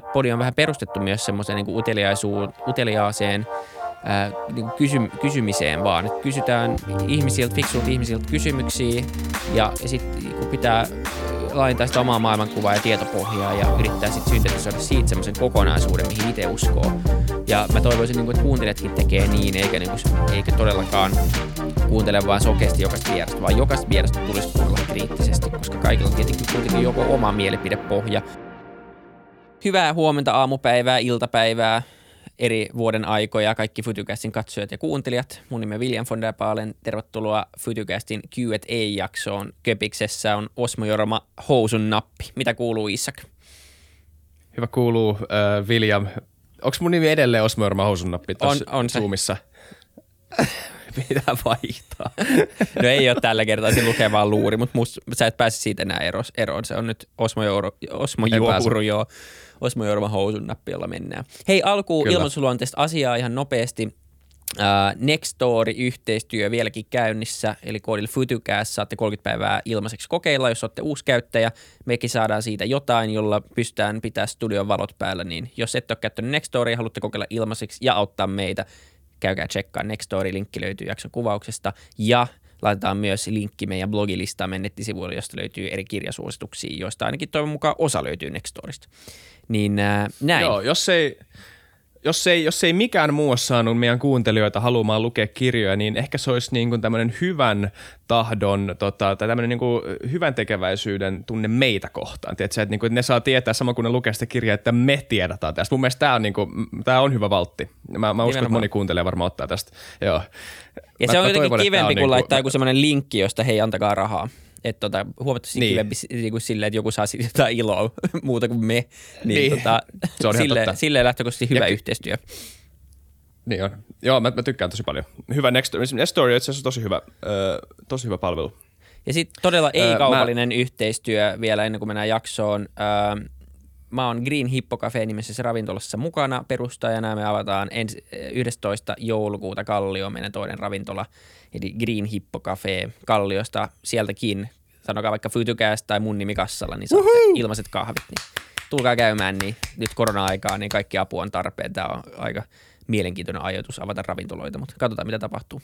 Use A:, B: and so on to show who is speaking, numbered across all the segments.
A: tämä podi on vähän perustettu myös semmoiseen niin uteliaaseen ää, niin kysy, kysymiseen vaan. Et kysytään ihmisiltä, fiksuilta ihmisiltä kysymyksiä ja, sitten kun pitää laajentaa sitä omaa maailmankuvaa ja tietopohjaa ja yrittää sitten syntetisoida siitä semmoisen kokonaisuuden, mihin itse uskoo. Ja mä toivoisin, niin kuin, että kuuntelijatkin tekee niin, eikä, niin kuin, eikä todellakaan kuuntele vaan sokeasti jokaista vierasta, vaan jokaista vierasta tulisi kuunnella kriittisesti, koska kaikilla on tietenkin kuitenkin joko oma mielipidepohja. Hyvää huomenta, aamupäivää, iltapäivää, eri vuoden aikoja, kaikki Futucastin katsojat ja kuuntelijat. Mun nimi on William von der Paalen. Tervetuloa Futucastin Q&A-jaksoon. Köpiksessä on Osmo Jorma Housun nappi. Mitä kuuluu Isak?
B: Hyvä kuuluu, uh, William. Onko mun nimi edelleen Osmo Jorma Housun nappi tuossa
A: on, on
B: Zoomissa?
A: Pitää vaihtaa. No ei ole tällä kertaa, se lukee vaan luuri, mutta must, sä et pääse siitä enää eroon. Se on nyt Osmo, Jouro, Osmo Juopuru, joo. Osmo Jorma housun nappi, jolla mennään. Hei, alkuun ilmoitusluonteista asiaa ihan nopeasti. Uh, Nextory-yhteistyö vieläkin käynnissä, eli koodilla FutuCast saatte 30 päivää ilmaiseksi kokeilla, jos olette uusi käyttäjä. Mekin saadaan siitä jotain, jolla pystytään pitää studion valot päällä, niin jos et ole käyttänyt ja haluatte kokeilla ilmaiseksi ja auttaa meitä, käykää tsekkaa Nextory, linkki löytyy jakson kuvauksesta ja laitetaan myös linkki meidän blogilistaamme nettisivuille, josta löytyy eri kirjasuosituksia, joista ainakin toivon mukaan osa löytyy Nextorista. Niin äh, näin.
B: Joo, jos ei, jos ei, jos ei mikään muu ole saanut meidän kuuntelijoita haluamaan lukea kirjoja, niin ehkä se olisi niin kuin tämmöinen hyvän tahdon tota, tai tämmöinen niin kuin hyvän tekeväisyyden tunne meitä kohtaan. Tiedätkö, että, niin kuin, että ne saa tietää sama kuin ne lukee sitä kirjaa, että me tiedetään tästä. Mun mielestä tämä on, niin kuin, tämä on hyvä valtti. Mä, mä uskon, että moni kuuntelee varmaan ottaa tästä. Joo.
A: Ja mä, se on jotenkin toivon, kivempi, kun niin kuin, laittaa joku semmoinen linkki, josta hei, antakaa rahaa että tota, huomattavasti niin. kivempi niin kuin silleen, että joku saa jotain iloa muuta kuin me. Niin, niin. Tota, se on sille, silleen lähtökohtaisesti hyvä ja, yhteistyö.
B: Niin on. Joo, mä, mä tykkään tosi paljon. Hyvä Next, Next Story on itse asiassa tosi hyvä, äh, tosi hyvä palvelu.
A: Ja sitten todella ei-kaupallinen mä... yhteistyö vielä ennen kuin mennään jaksoon. Äh, mä oon Green Hippo Cafe nimisessä ravintolassa mukana perustajana. Me avataan ensi, 11. joulukuuta Kallio, meidän toinen ravintola, eli Green Hippo Cafe Kalliosta. Sieltäkin, sanokaa vaikka Futucast tai mun nimi kassalla, niin saatte Uhuhu! ilmaiset kahvit. Niin tulkaa käymään, niin nyt korona-aikaa, niin kaikki apu on tarpeen. Tämä on aika mielenkiintoinen ajatus avata ravintoloita, mutta katsotaan mitä tapahtuu.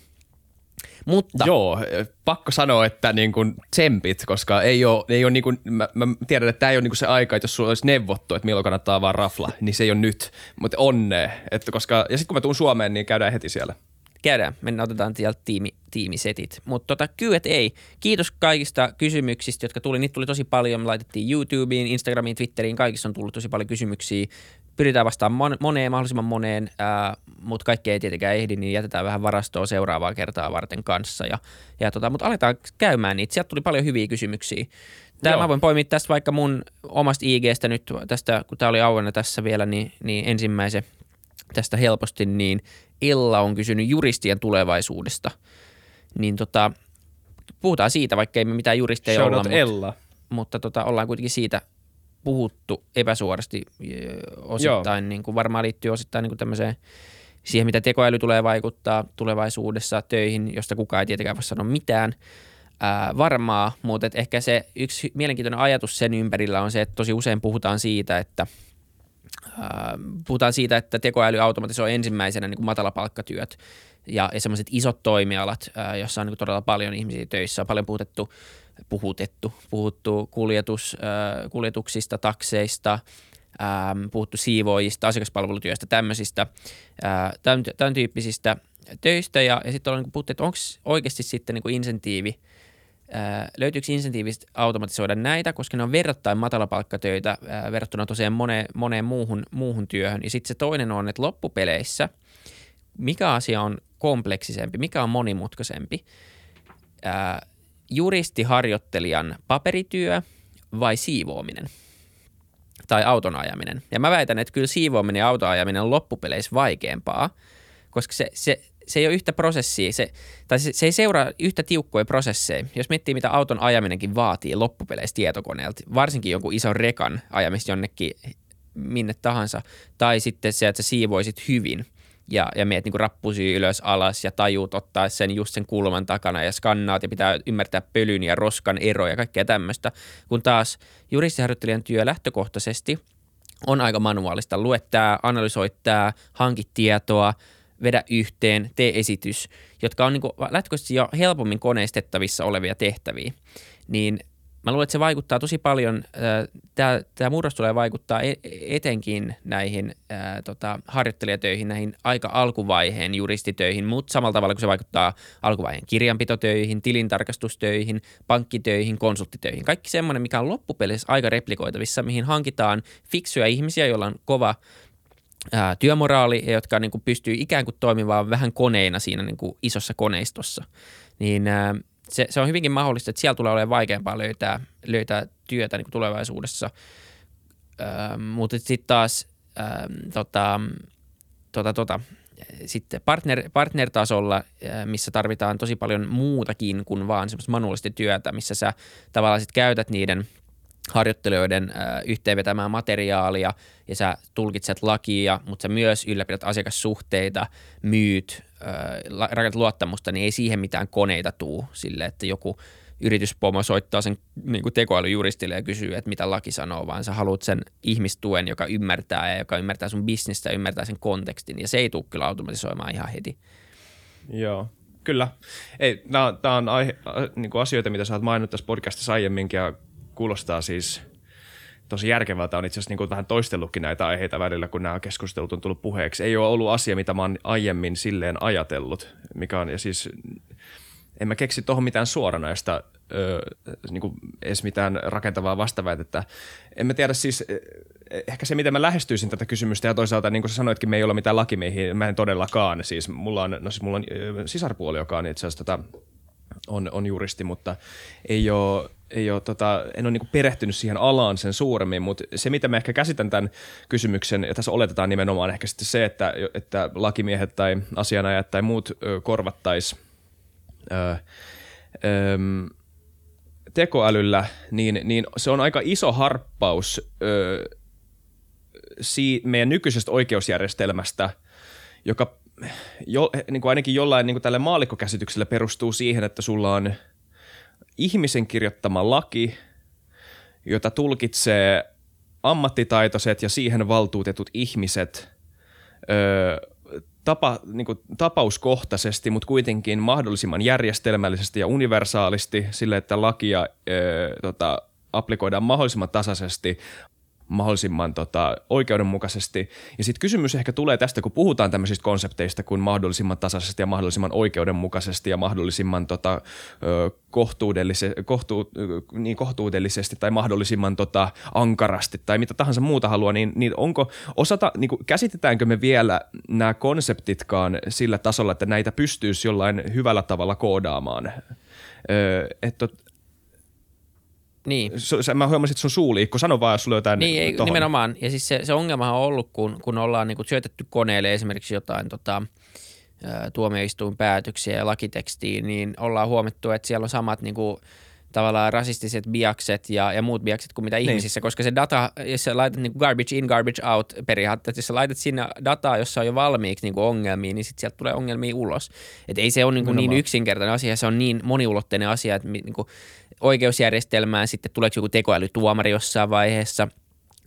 A: Mutta.
B: Joo, pakko sanoa, että niin kuin tsempit, koska ei ole, ei ole niin kuin, mä, mä, tiedän, että tämä ei ole niin kuin se aika, että jos sulla olisi neuvottu, että milloin kannattaa vaan rafla, niin se ei ole nyt, mutta onnea. Että koska, ja sitten kun mä tuun Suomeen, niin käydään heti siellä.
A: Käydään, mennään otetaan sieltä tiimi, tiimisetit. Mutta tota, kyllä ei. Kiitos kaikista kysymyksistä, jotka tuli. Niitä tuli tosi paljon. Me laitettiin YouTubeen, Instagramiin, Twitteriin. Kaikissa on tullut tosi paljon kysymyksiä pyritään vastaamaan moneen, mahdollisimman moneen, mutta kaikkea ei tietenkään ehdi, niin jätetään vähän varastoa seuraavaa kertaa varten kanssa. Ja, ja tota, mutta aletaan käymään niitä. Sieltä tuli paljon hyviä kysymyksiä. Tämä mä voin poimia tästä vaikka mun omasta IGstä nyt, tästä, kun tämä oli auenna tässä vielä, niin, niin ensimmäisen tästä helposti, niin Ella on kysynyt juristien tulevaisuudesta. Niin tota, puhutaan siitä, vaikka ei me mitään juristeja olla, mutta,
B: Ella.
A: mutta tota, ollaan kuitenkin siitä puhuttu epäsuorasti osittain, niin kuin varmaan liittyy osittain niin kuin tämmöiseen siihen, mitä tekoäly tulee vaikuttaa tulevaisuudessa töihin, josta kukaan ei tietenkään voi sanoa mitään. Ää, varmaa, mutta et ehkä se yksi mielenkiintoinen ajatus sen ympärillä on se, että tosi usein puhutaan siitä, että ää, puhutaan siitä, että tekoäly automatisoi ensimmäisenä niin kuin matalapalkkatyöt ja, ja semmoiset isot toimialat, ää, jossa on niin kuin todella paljon ihmisiä töissä, on paljon puhutettu puhutettu. Puhuttu kuljetus, äh, kuljetuksista, takseista, ähm, puhuttu siivoojista, asiakaspalvelutyöstä, tämmöisistä, äh, tämän, tämän tyyppisistä töistä. Ja, ja sitten ollaan niin puhuttu, että onko oikeasti sitten niin insentiivi, äh, löytyykö insentiivistä automatisoida näitä, koska ne on verrattain matalapalkkatöitä verrattuna tosiaan moneen, moneen muuhun, muuhun työhön. Ja sitten se toinen on, että loppupeleissä mikä asia on kompleksisempi, mikä on monimutkaisempi juristiharjoittelijan paperityö vai siivoaminen tai auton ajaminen. Ja mä väitän, että kyllä siivoaminen ja auton ajaminen on loppupeleissä vaikeampaa, koska se, se, se ei ole yhtä prosessia, se, tai se, se ei seuraa yhtä tiukkoja prosesseja. Jos miettii, mitä auton ajaminenkin vaatii loppupeleissä tietokoneelta, varsinkin jonkun ison rekan ajamista jonnekin minne tahansa, tai sitten se, että sä siivoisit hyvin – ja, ja meet niin rappusi ylös alas ja tajuut ottaa sen just sen kulman takana ja skannaat ja pitää ymmärtää pölyn ja roskan eroja ja kaikkea tämmöistä. Kun taas juristiharjoittelijan työ lähtökohtaisesti on aika manuaalista. Lue tämä, analysoi tämä, hanki tietoa, vedä yhteen, tee esitys, jotka on niin lähtökohtaisesti jo helpommin koneistettavissa olevia tehtäviä. Niin Mä luulen, että se vaikuttaa tosi paljon, tämä, tämä murros tulee vaikuttaa e, etenkin näihin ää, tota, harjoittelijatöihin, näihin aika alkuvaiheen juristitöihin, mutta samalla tavalla kuin se vaikuttaa alkuvaiheen kirjanpitotöihin, tilintarkastustöihin, pankkitöihin, konsulttitöihin. Kaikki semmoinen, mikä on loppupelissä aika replikoitavissa, mihin hankitaan fiksuja ihmisiä, joilla on kova ää, työmoraali ja jotka niin kuin, pystyy ikään kuin toimimaan vähän koneina siinä niin kuin, isossa koneistossa. Niin ää, se, se on hyvinkin mahdollista, että siellä tulee olemaan vaikeampaa löytää, löytää työtä niin kuin tulevaisuudessa. Öö, mutta sitten taas öö, tota, tota, tota, sitten partner, partner-tasolla, missä tarvitaan tosi paljon muutakin kuin vaan semmoista manuaalista työtä, missä sä tavallaan sit käytät niiden – harjoittelijoiden yhteenvetämään materiaalia ja sä tulkitset lakia, mutta sä myös ylläpidät asiakassuhteita, myyt, rakennat luottamusta, niin ei siihen mitään koneita tuu sille, että joku yrityspomo soittaa sen niin kuin tekoälyjuristille ja kysyy, että mitä laki sanoo, vaan sä haluat sen ihmistuen, joka ymmärtää ja joka ymmärtää sun bisnestä ja ymmärtää sen kontekstin, ja se ei tule kyllä automatisoimaan ihan heti.
B: Joo, kyllä. Ei, nämä on aihe, niin kuin asioita, mitä sä oot maininnut tässä podcastissa aiemminkin, ja kuulostaa siis tosi järkevältä. On itse asiassa niin kuin vähän toistellutkin näitä aiheita välillä, kun nämä keskustelut on tullut puheeksi. Ei ole ollut asia, mitä mä oon aiemmin silleen ajatellut, mikä on, ja siis en mä keksi tuohon mitään suoranaista, niin kuin edes mitään rakentavaa vastaväitettä. En mä tiedä siis, ehkä se, miten mä lähestyisin tätä kysymystä, ja toisaalta niin kuin sä sanoitkin, me ei ole mitään lakimiehiä, mä en todellakaan. Siis mulla on, no siis mulla on sisarpuoli, joka on itse asiassa tota, on, on juristi, mutta ei ole, ei ole, tota, en ole niin perehtynyt siihen alaan sen suuremmin, mutta se, mitä mä ehkä käsitän tämän kysymyksen, ja tässä oletetaan nimenomaan ehkä sitten se, että, että lakimiehet tai asianajat tai muut korvattaisi tekoälyllä, niin, niin se on aika iso harppaus ö, si, meidän nykyisestä oikeusjärjestelmästä, joka jo, niin kuin ainakin jollain niin kuin tälle maallikkokäsitykselle perustuu siihen, että sulla on ihmisen kirjoittama laki, jota tulkitsee ammattitaitoiset ja siihen valtuutetut ihmiset ö, tapa, niin kuin, tapauskohtaisesti, mutta kuitenkin mahdollisimman järjestelmällisesti ja universaalisti sille, että lakia ö, tota, applikoidaan mahdollisimman tasaisesti mahdollisimman tota, oikeudenmukaisesti. Ja sitten kysymys ehkä tulee tästä, kun puhutaan tämmöisistä konsepteista kuin mahdollisimman tasaisesti ja mahdollisimman oikeudenmukaisesti ja mahdollisimman tota, kohtuudellisesti, kohtu, niin kohtuudellisesti tai mahdollisimman tota, ankarasti tai mitä tahansa muuta haluaa, niin, niin onko osata, niin kuin, käsitetäänkö me vielä nämä konseptitkaan sillä tasolla, että näitä pystyisi jollain hyvällä tavalla koodaamaan? Öö, että
A: niin.
B: S- mä huomasin, että sun suuliikko. Sano vaan, jos sulla jotain
A: Niin, ei, nimenomaan. Ja siis se, se ongelma on ollut, kun, kun ollaan niin syötetty koneelle esimerkiksi jotain tota, tuomioistuinpäätöksiä ja lakitekstiä, niin ollaan huomattu, että siellä on samat niin kuin, tavallaan rasistiset biakset ja, ja muut biakset kuin mitä niin. ihmisissä, koska se data, jos sä laitat niin garbage in, garbage out periaatteessa, jos sä laitat sinne dataa, jossa on jo valmiiksi niin ongelmia, niin sitten sieltä tulee ongelmia ulos. Et ei se ole niin, niin yksinkertainen asia, se on niin moniulotteinen asia, että niin kuin oikeusjärjestelmään sitten tuleeko joku tekoälytuomari jossain vaiheessa –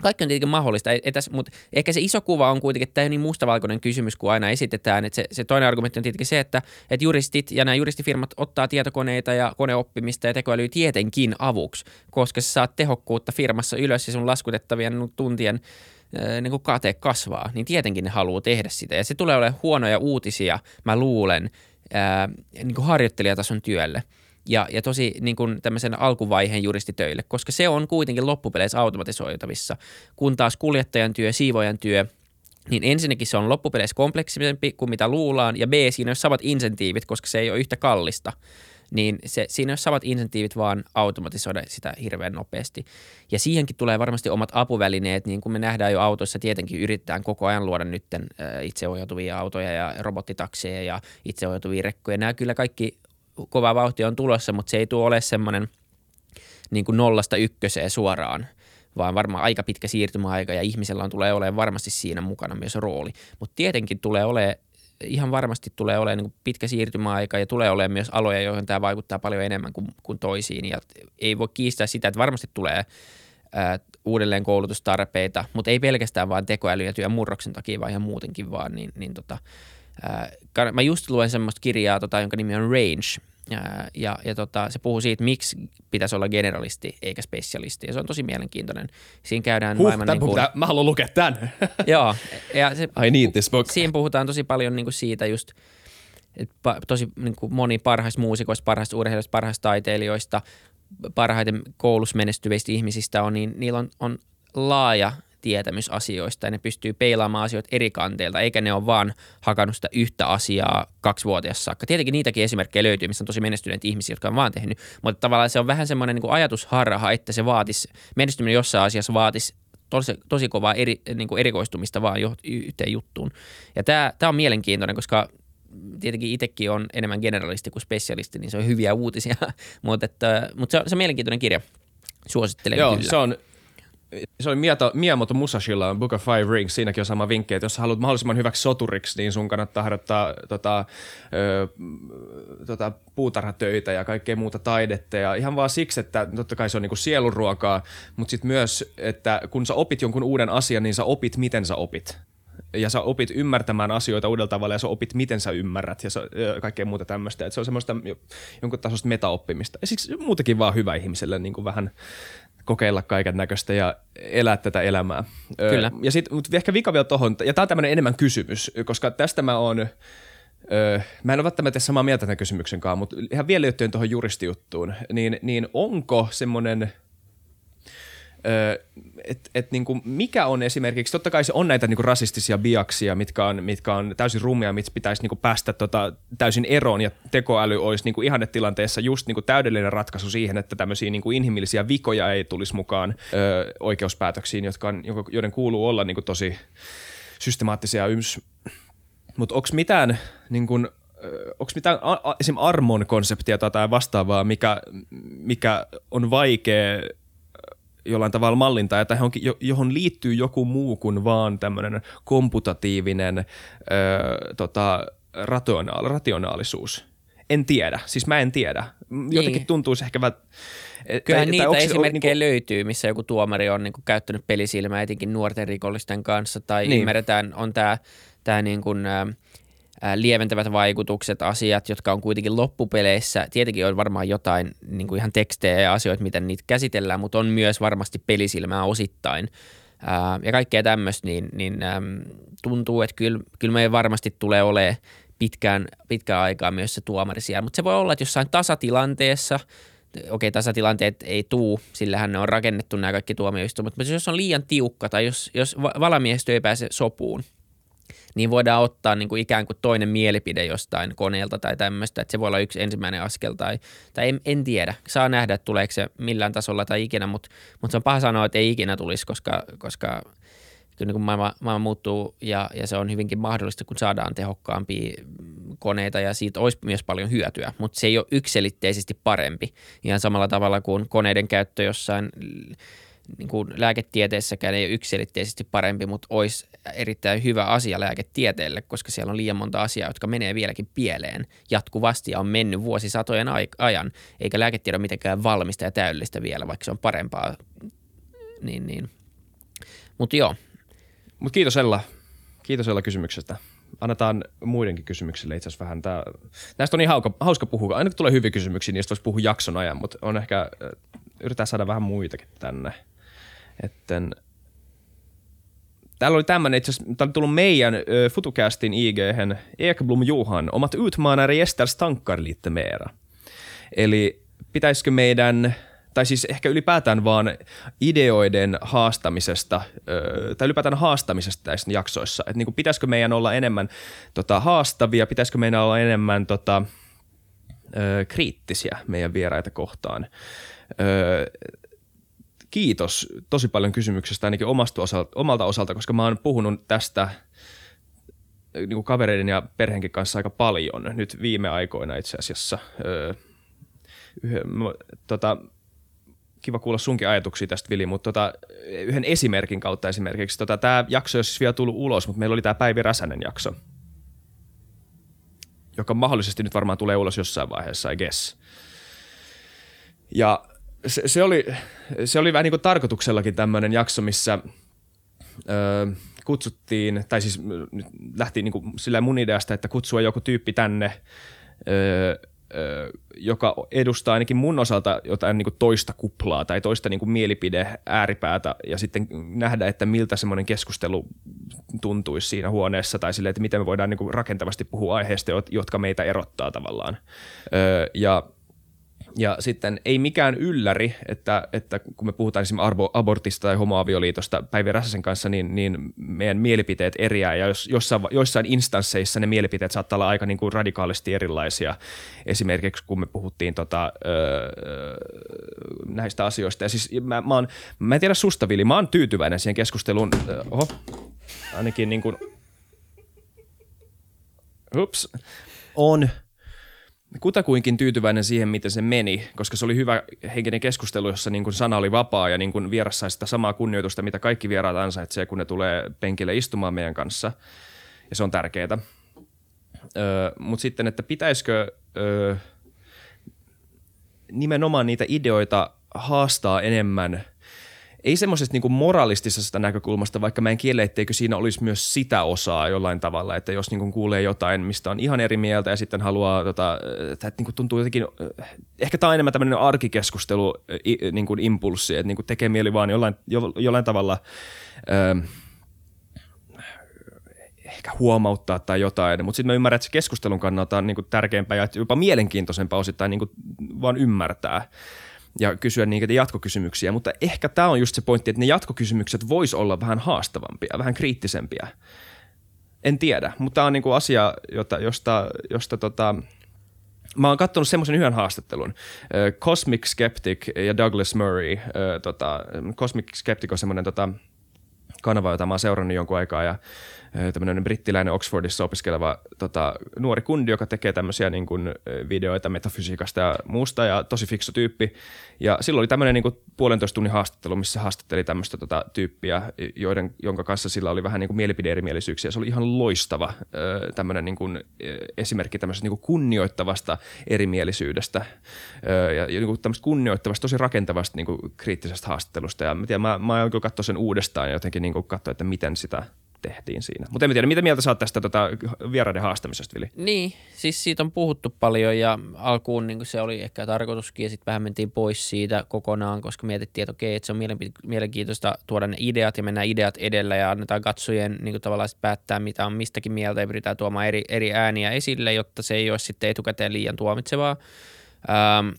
A: kaikki on tietenkin mahdollista, etäs, mutta ehkä se iso kuva on kuitenkin, että tämä ei niin mustavalkoinen kysymys kuin aina esitetään. Että se, se toinen argumentti on tietenkin se, että, että juristit ja nämä juristifirmat ottaa tietokoneita ja koneoppimista ja tekoälyä tietenkin avuksi, koska sä saat tehokkuutta firmassa ylös ja sun laskutettavien tuntien niin kuin kate kasvaa, niin tietenkin ne haluaa tehdä sitä. Ja se tulee olemaan huonoja uutisia, mä luulen, ää, niin kuin harjoittelijatason työlle – ja, ja tosi niin kuin tämmöisen alkuvaiheen juristitöille, koska se on kuitenkin loppupeleissä automatisoitavissa, kun taas kuljettajan työ, siivojan työ, niin ensinnäkin se on loppupeleissä kompleksisempi kuin mitä luullaan, ja B, siinä on samat insentiivit, koska se ei ole yhtä kallista, niin se, siinä on samat insentiivit vaan automatisoida sitä hirveän nopeasti. Ja siihenkin tulee varmasti omat apuvälineet, niin kuin me nähdään jo autoissa, tietenkin yritetään koko ajan luoda nytten itseohjautuvia autoja ja robottitakseja ja itseohjautuvia rekkoja. Nämä kyllä kaikki kova vauhti on tulossa, mutta se ei tule ole semmoinen niin kuin nollasta ykköseen suoraan, vaan varmaan aika pitkä siirtymäaika ja ihmisellä on tulee olemaan varmasti siinä mukana myös rooli. Mutta tietenkin tulee olemaan ihan varmasti tulee olemaan niin pitkä siirtymäaika ja tulee olemaan myös aloja, joihin tämä vaikuttaa paljon enemmän kuin, kuin toisiin. Ja ei voi kiistää sitä, että varmasti tulee ää, uudelleen koulutustarpeita, mutta ei pelkästään vain tekoäly ja työn murroksen takia, vaan ihan muutenkin vaan, niin, niin tota, ää, mä just luen semmoista kirjaa, tota, jonka nimi on Range, ää, ja, ja tota, se puhuu siitä, miksi pitäisi olla generalisti eikä specialisti, ja se on tosi mielenkiintoinen. Siinä käydään
B: huh, maailman... Niin kuin, pitää, mä haluan lukea tämän.
A: joo, ja se,
B: I need this book.
A: Siinä puhutaan tosi paljon niin kuin siitä just, että tosi niin kuin moni parhaista muusikoista, parhaista urheilijoista, parhaista taiteilijoista, parhaiten koulussa menestyvistä ihmisistä on, niin niillä on, on laaja tietämys asioista ja ne pystyy peilaamaan asioita eri kanteilta, eikä ne ole vaan hakannut sitä yhtä asiaa kaksivuotias saakka. Tietenkin niitäkin esimerkkejä löytyy, missä on tosi menestyneitä ihmisiä, jotka on vaan tehnyt, mutta tavallaan se on vähän semmoinen niin kuin ajatusharha, että se vaatisi, menestyminen jossain asiassa vaatisi tosi, tosi kovaa eri, niin kuin erikoistumista vaan jo, yhteen juttuun. Ja tämä, tämä on mielenkiintoinen, koska tietenkin itsekin on enemmän generalisti kuin spesialisti, niin se on hyviä uutisia, mutta, että, mutta se, on, se on mielenkiintoinen kirja. Suosittelen
B: Joo,
A: kyllä.
B: se on, se oli Miyato, Miyamoto Musashilla Book of Five Rings, siinäkin on sama vinkki, että jos haluat mahdollisimman hyväksi soturiksi, niin sun kannattaa harjoittaa tota, ö, tota, puutarhatöitä ja kaikkea muuta taidetta. Ja ihan vaan siksi, että totta kai se on niinku sielunruokaa, mutta sitten myös, että kun sä opit jonkun uuden asian, niin sä opit, miten sä opit ja sä opit ymmärtämään asioita uudella tavalla ja sä opit, miten sä ymmärrät ja, sä, ja kaikkea muuta tämmöistä. Et se on semmoista jonkun tasosta metaoppimista. Ja siksi muutenkin vaan hyvä ihmiselle niin kuin vähän kokeilla kaiken näköistä ja elää tätä elämää.
A: Kyllä.
B: Ja sitten, mutta ehkä vika vielä tohon, ja tämä on tämmöinen enemmän kysymys, koska tästä mä oon, mä en ole välttämättä samaa mieltä tämän kysymyksen kanssa, mutta ihan vielä liittyen tuohon juristijuttuun, niin, niin onko semmoinen – että et niinku, mikä on esimerkiksi, totta kai se on näitä niinku rasistisia biaksia, mitkä on, mitkä on täysin rumia, mitkä pitäisi niinku päästä tota, täysin eroon ja tekoäly olisi niinku ihannetilanteessa just niinku täydellinen ratkaisu siihen, että tämmöisiä niinku inhimillisiä vikoja ei tulisi mukaan ö, oikeuspäätöksiin, jotka on, joiden kuuluu olla niinku tosi systemaattisia yms. Mutta onko mitään niin kun, onko mitään a, esim. armon konseptia tai vastaavaa, mikä, mikä on vaikea jollain tavalla mallintaa, että johonkin, johon liittyy joku muu kuin vaan tämmöinen komputatiivinen öö, tota, rationaal, rationaalisuus. En tiedä, siis mä en tiedä. Jotenkin niin. tuntuu se ehkä
A: Kyllähän tai, niitä tai esimerkkejä niin kuin... löytyy, missä joku tuomari on niin kuin, käyttänyt pelisilmää etenkin nuorten rikollisten kanssa, tai niin. ymmärretään, on tämä tää, niin kuin, äh, lieventävät vaikutukset, asiat, jotka on kuitenkin loppupeleissä. Tietenkin on varmaan jotain niin kuin ihan tekstejä ja asioita, miten niitä käsitellään, mutta on myös varmasti pelisilmää osittain. ja kaikkea tämmöistä, niin, niin tuntuu, että kyllä, kyllä meidän varmasti tulee olemaan pitkään, pitkään aikaa myös se tuomari siellä. Mutta se voi olla, että jossain tasatilanteessa – okei, tasatilanteet ei tuu, sillähän ne on rakennettu nämä kaikki tuomioistuimet, mutta jos on liian tiukka tai jos, jos valamiehistö ei pääse sopuun, niin voidaan ottaa niin kuin ikään kuin toinen mielipide jostain koneelta tai tämmöistä, että se voi olla yksi ensimmäinen askel tai, tai en, en tiedä. Saa nähdä, että tuleeko se millään tasolla tai ikinä, mutta, mutta se on paha sanoa, että ei ikinä tulisi, koska, koska kyllä niin kuin maailma, maailma muuttuu ja, ja se on hyvinkin mahdollista, kun saadaan tehokkaampia koneita ja siitä olisi myös paljon hyötyä, mutta se ei ole yksilitteisesti parempi. Ihan samalla tavalla kuin koneiden käyttö jossain niin kuin lääketieteessäkään ei ole yksilitteisesti parempi, mutta olisi erittäin hyvä asia lääketieteelle, koska siellä on liian monta asiaa, jotka menee vieläkin pieleen jatkuvasti ja on mennyt vuosisatojen ajan, eikä lääketiede ole mitenkään valmista ja täydellistä vielä, vaikka se on parempaa. Niin, niin. Mutta joo.
B: Mut kiitos Ella. Kiitos Ella kysymyksestä. Annetaan muidenkin kysymyksille itse asiassa vähän. Tää, näistä on niin hauska, hauska puhua. Aina kun tulee hyviä kysymyksiä, niistä voisi puhua jakson ajan, mutta on ehkä, yritetään saada vähän muitakin tänne. Etten, Täällä oli tämmöinen, itse asiassa, oli tullut meidän äh, Futucastin ig Ekblom Juhan, omat utmanare gäster stankar lite mera. Eli pitäisikö meidän, tai siis ehkä ylipäätään vaan ideoiden haastamisesta, tai ylipäätään haastamisesta näissä jaksoissa, että niin pitäisikö meidän olla enemmän tota, haastavia, pitäisikö meidän olla enemmän tota, kriittisiä meidän vieraita kohtaan kiitos tosi paljon kysymyksestä ainakin omasta osalta, omalta osalta, koska mä oon puhunut tästä niin kuin kavereiden ja perheenkin kanssa aika paljon nyt viime aikoina itse asiassa. Öö, tota, kiva kuulla sunkin ajatuksia tästä, Vili, mutta tota, yhden esimerkin kautta esimerkiksi. Tota, tämä jakso ole siis vielä tullut ulos, mutta meillä oli tämä Päivi Räsänen jakso, joka mahdollisesti nyt varmaan tulee ulos jossain vaiheessa, I guess. Ja se, se, oli, se oli vähän niin kuin tarkoituksellakin tämmöinen jakso, missä öö, kutsuttiin, tai siis nyt lähti niin kuin sillä mun ideasta, että kutsua joku tyyppi tänne, öö, joka edustaa ainakin mun osalta jotain niin kuin toista kuplaa tai toista niin kuin mielipide ääripäätä ja sitten nähdä, että miltä semmoinen keskustelu tuntuisi siinä huoneessa tai sille, että miten me voidaan niin kuin rakentavasti puhua aiheista, jotka meitä erottaa tavallaan. Ja ja sitten ei mikään ylläri, että, että kun me puhutaan esimerkiksi abortista tai homoavioliitosta Päivi Räsäsen kanssa, niin, niin meidän mielipiteet eriää ja jos, jossain, joissain instansseissa ne mielipiteet saattaa olla aika niin kuin radikaalisti erilaisia. Esimerkiksi kun me puhuttiin tota, öö, näistä asioista. Ja siis mä, mä, oon, mä en tiedä susta, Vili, mä oon tyytyväinen siihen keskusteluun. Oho, ainakin niin kuin, Ups.
C: On
B: kutakuinkin tyytyväinen siihen, miten se meni, koska se oli hyvä henkinen keskustelu, jossa niin kuin sana oli vapaa ja niin kuin vieras sai sitä samaa kunnioitusta, mitä kaikki vieraat ansaitsee, kun ne tulee penkille istumaan meidän kanssa. Ja se on tärkeää. Öö, Mutta sitten, että pitäisikö öö, nimenomaan niitä ideoita haastaa enemmän – ei semmoisesta niin moralistisesta näkökulmasta, vaikka mä en kiele, etteikö siinä olisi myös sitä osaa jollain tavalla, että jos niin kuulee jotain, mistä on ihan eri mieltä ja sitten haluaa, tota, että niin kuin tuntuu jotenkin, ehkä tämä on enemmän tämmöinen arkikeskustelu niin kuin impulssi, että niin kuin tekee mieli vaan jollain, jollain tavalla ö, ehkä huomauttaa tai jotain, mutta sitten mä ymmärrän, että se keskustelun kannalta on niin kuin tärkeämpää ja jopa mielenkiintoisempaa osittain niin kuin vaan ymmärtää ja kysyä niitä jatkokysymyksiä, mutta ehkä tämä on just se pointti, että ne jatkokysymykset vois olla vähän haastavampia, vähän kriittisempiä. En tiedä, mutta tämä on niinku asia, jota, josta, josta tota, Mä oon katsonut semmoisen yhden haastattelun. Cosmic Skeptic ja Douglas Murray. Tota, Cosmic Skeptic on semmoinen tota, kanava, jota mä oon seurannut jonkun aikaa ja tämmöinen brittiläinen Oxfordissa opiskeleva tota, nuori kundi, joka tekee tämmöisiä niin kuin, videoita metafysiikasta ja muusta ja tosi fiksu tyyppi. Ja silloin oli tämmöinen niin kuin, puolentoista tunnin haastattelu, missä haastatteli tämmöistä tota, tyyppiä, joiden, jonka kanssa sillä oli vähän niin kuin mielipide-erimielisyyksiä. Se oli ihan loistava tämmöinen niin kuin, esimerkki tämmöisestä niin kuin kunnioittavasta erimielisyydestä ja niin kuin tämmöistä kunnioittavasta, tosi rakentavasta niin kuin, kriittisestä haastattelusta. Ja mä, tiedän, mä, mä sen uudestaan ja jotenkin niin kuin, katsoa, että miten sitä – tehtiin siinä. Mutta en tiedä, mitä mieltä oot tästä tota, vieraiden haastamisesta, Vili?
A: Niin, siis siitä on puhuttu paljon ja alkuun niin se oli ehkä tarkoituskin ja sitten vähän mentiin pois siitä kokonaan, koska mietittiin, että okei, että se on mielenkiintoista tuoda ne ideat ja mennä ideat edellä ja annetaan katsojien niin kuin tavallaan päättää, mitä on mistäkin mieltä ja pyritään tuomaan eri, eri ääniä esille, jotta se ei ole sitten etukäteen liian tuomitsevaa. Ähm,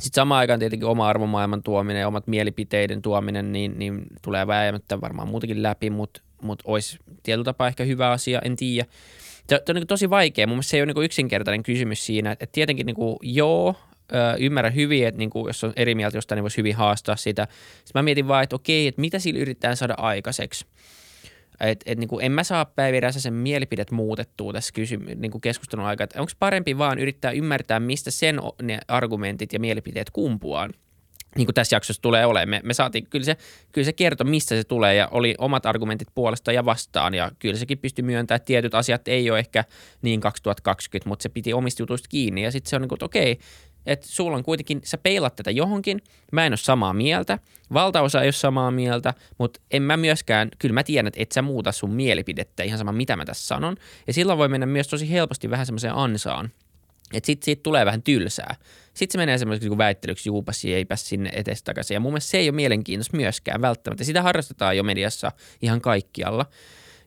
A: sitten samaan aikaan tietenkin oma arvomaailman tuominen ja omat mielipiteiden tuominen, niin, niin tulee vääjäämättä varmaan muutakin läpi, mutta mutta olisi tietyllä tapaa ehkä hyvä asia, en tiedä. Tämä on niin tosi vaikea. Mun mielestä se ei ole niin yksinkertainen kysymys siinä, että tietenkin niin kuin, joo, ymmärrän hyvin, että niin kuin, jos on eri mieltä jostain, niin voisi hyvin haastaa sitä. Sitten mä mietin vaan, että okei, että mitä sillä yritetään saada aikaiseksi. Et, et, niin kuin, en mä saa Päivi sen mielipidet muutettua tässä kysy- niin kuin keskustelun aikana. Onko parempi vaan yrittää ymmärtää, mistä sen ne argumentit ja mielipiteet kumpuaan – niin kuin tässä jaksossa tulee olemaan. Me, me saatiin, kyllä se, kyllä se kertoi, mistä se tulee ja oli omat argumentit puolesta ja vastaan. Ja kyllä sekin pystyi myöntämään, että tietyt asiat ei ole ehkä niin 2020, mutta se piti omista jutuista kiinni. Ja sitten se on niin kuin, että okei, että sulla on kuitenkin, sä peilat tätä johonkin, mä en ole samaa mieltä, valtaosa ei ole samaa mieltä, mutta en mä myöskään, kyllä mä tiedän, että et sä muuta sun mielipidettä ihan sama mitä mä tässä sanon. Ja silloin voi mennä myös tosi helposti vähän semmoiseen ansaan, että sitten siitä tulee vähän tylsää. Sitten se menee semmoiseksi niin väittelyksi juupasi eipä sinne etes takaisin. Ja mun mielestä se ei ole mielenkiintoista myöskään välttämättä. Sitä harrastetaan jo mediassa ihan kaikkialla.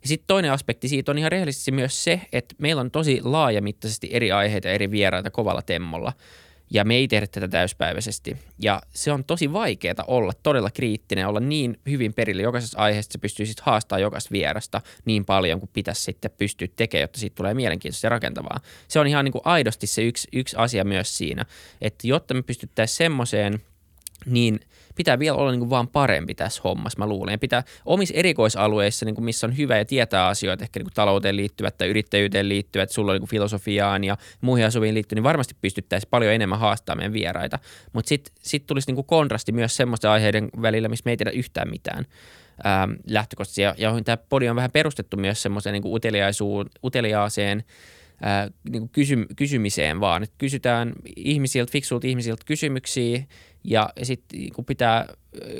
A: Ja sitten toinen aspekti siitä on ihan rehellisesti myös se, että meillä on tosi laajamittaisesti eri aiheita, eri vieraita kovalla temmolla – ja me ei tehdä tätä täyspäiväisesti. Ja se on tosi vaikeaa olla todella kriittinen, olla niin hyvin perille jokaisessa aiheessa, että pystyy sitten haastamaan jokaista vierasta niin paljon kuin pitäisi sitten pystyä tekemään, jotta siitä tulee mielenkiintoista ja rakentavaa. Se on ihan niin kuin aidosti se yksi, yksi asia myös siinä, että jotta me pystyttäisiin semmoiseen – niin pitää vielä olla niin kuin vaan parempi tässä hommassa, mä luulen. Ja pitää omissa erikoisalueissa, niin kuin missä on hyvä ja tietää asioita, ehkä niin kuin talouteen liittyvät tai yrittäjyyteen liittyvät, sulla on niin kuin filosofiaan ja muihin asuviin liittyen, niin varmasti pystyttäisiin paljon enemmän haastamaan meidän vieraita. Mutta sitten sit tulisi niin kuin kontrasti myös semmoisten aiheiden välillä, missä me ei tiedä yhtään mitään ähm, lähtökohtaisesti. Ja, ja tämä podi on vähän perustettu myös semmoiseen niin uteliaaseen ää, niin kuin kysy, kysymiseen vaan. Et kysytään ihmisiltä, fiksuilta ihmisiltä kysymyksiä ja sitten kun pitää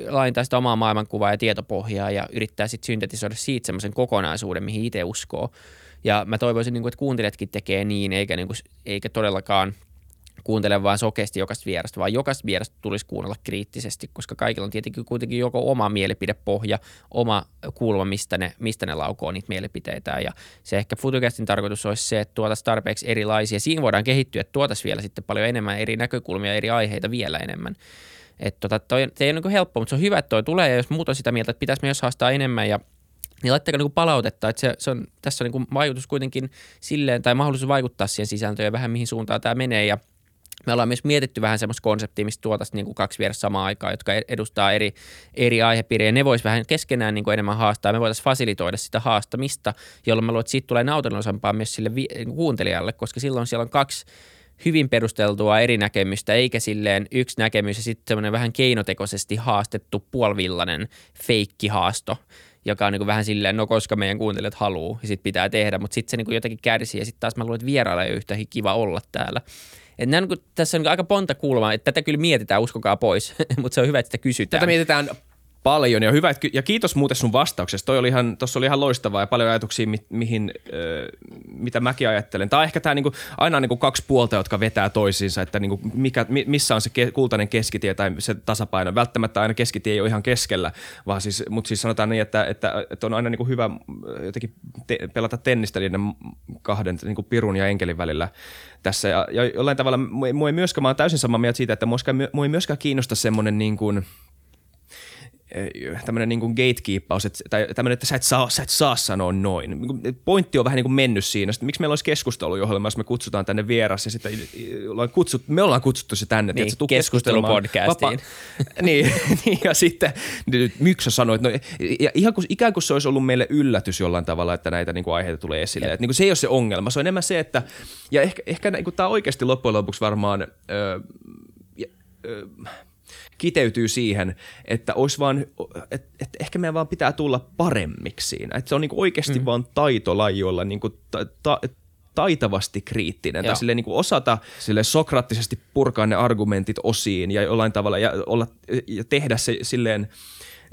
A: laajentaa sitä omaa maailmankuvaa ja tietopohjaa ja yrittää sitten syntetisoida siitä semmoisen kokonaisuuden, mihin itse uskoo. Ja mä toivoisin, niin kuin, että kuuntelijatkin tekee niin, eikä, niin kuin, eikä todellakaan – kuuntele vaan sokeasti jokaista vierasta, vaan jokaista vierasta tulisi kuunnella kriittisesti, koska kaikilla on tietenkin kuitenkin joko oma mielipidepohja, oma kulma, mistä ne, mistä ne laukoo niitä mielipiteitä. Ja se ehkä Futucastin tarkoitus olisi se, että tuotaisiin tarpeeksi erilaisia. Siinä voidaan kehittyä, että tuotaisiin vielä sitten paljon enemmän eri näkökulmia, eri aiheita vielä enemmän. Että tota, toi, se ei ole niin helppo, mutta se on hyvä, että toi tulee, ja jos muut on sitä mieltä, että pitäisi myös haastaa enemmän ja niin laittakaa niin palautetta, että se, se on, tässä on niin vaikutus kuitenkin silleen, tai mahdollisuus vaikuttaa siihen sisältöön ja vähän mihin suuntaan tämä menee, ja me ollaan myös mietitty vähän semmoista konseptia, mistä tuotaisiin niin kuin kaksi vieressä samaan aikaan, jotka edustaa eri, eri aihepiirejä. Ne voisi vähän keskenään niin kuin enemmän haastaa. Me voitaisiin fasilitoida sitä haastamista, jolloin mä luulen, että siitä tulee nautinnosampaa myös sille vi- niin kuuntelijalle, koska silloin siellä on kaksi hyvin perusteltua eri näkemystä, eikä silleen yksi näkemys ja sitten semmoinen vähän keinotekoisesti haastettu puolivillainen feikkihaasto, joka on niin vähän silleen, no koska meidän kuuntelijat haluaa ja sitten pitää tehdä, mutta sitten se niin jotenkin kärsii ja sitten taas mä luulen, että vierailla ei ole yhtä kiva olla täällä. Et nämä, niin tässä on niin aika ponta kulmaa, että tätä kyllä mietitään, uskokaa pois, mutta se on hyvä, että sitä kysytään.
B: Tätä mietitään paljon ja hyvä, ja kiitos muuten sun vastauksesta. Toi oli ihan, tossa oli ihan loistavaa ja paljon ajatuksia, mi, mihin, äh, mitä mäkin ajattelen. On ehkä tämä niinku, aina niinku kaksi puolta, jotka vetää toisiinsa, että niinku, mikä, missä on se ke, kultainen keskitie tai se tasapaino. Välttämättä aina keskitie ei ole ihan keskellä, vaan siis, mutta siis sanotaan niin, että, että, että on aina niinku hyvä jotenkin te, pelata tennistä niiden kahden niinku pirun ja enkelin välillä tässä. Ja, ja jollain tavalla mua ei myöskään, mä oon täysin samaa mieltä siitä, että mua ei myöskään kiinnosta semmoinen niin kuin – tämmöinen niin gatekeepaus, että, tai tämmöinen, että sä et, saa, sä et saa sanoa noin. Pointti on vähän niin kuin mennyt siinä. Sitten, miksi meillä olisi keskustelujohjelma, jos me kutsutaan tänne vieras ja sitten ollaan kutsut, me ollaan kutsuttu se tänne.
A: Niin, että keskustelupodcastiin.
B: niin, niin, ja sitten miksi sä sanoit, no, ja ihan kuin, ikään kuin se olisi ollut meille yllätys jollain tavalla, että näitä niin kuin aiheita tulee esille. Että, niin kuin se ei ole se ongelma, se on enemmän se, että, ja ehkä, ehkä niin kuin tämä oikeasti loppujen lopuksi varmaan, öö, öö, kiteytyy siihen, että olisi vaan, että, että ehkä meidän vaan pitää tulla paremmiksi siinä. Että se on niin kuin oikeasti mm. vaan taitolaji olla niin kuin ta, ta, taitavasti kriittinen Joo. tai sille niin kuin osata sille sokraattisesti purkaa ne argumentit osiin ja jollain tavalla ja, olla, ja tehdä se silleen –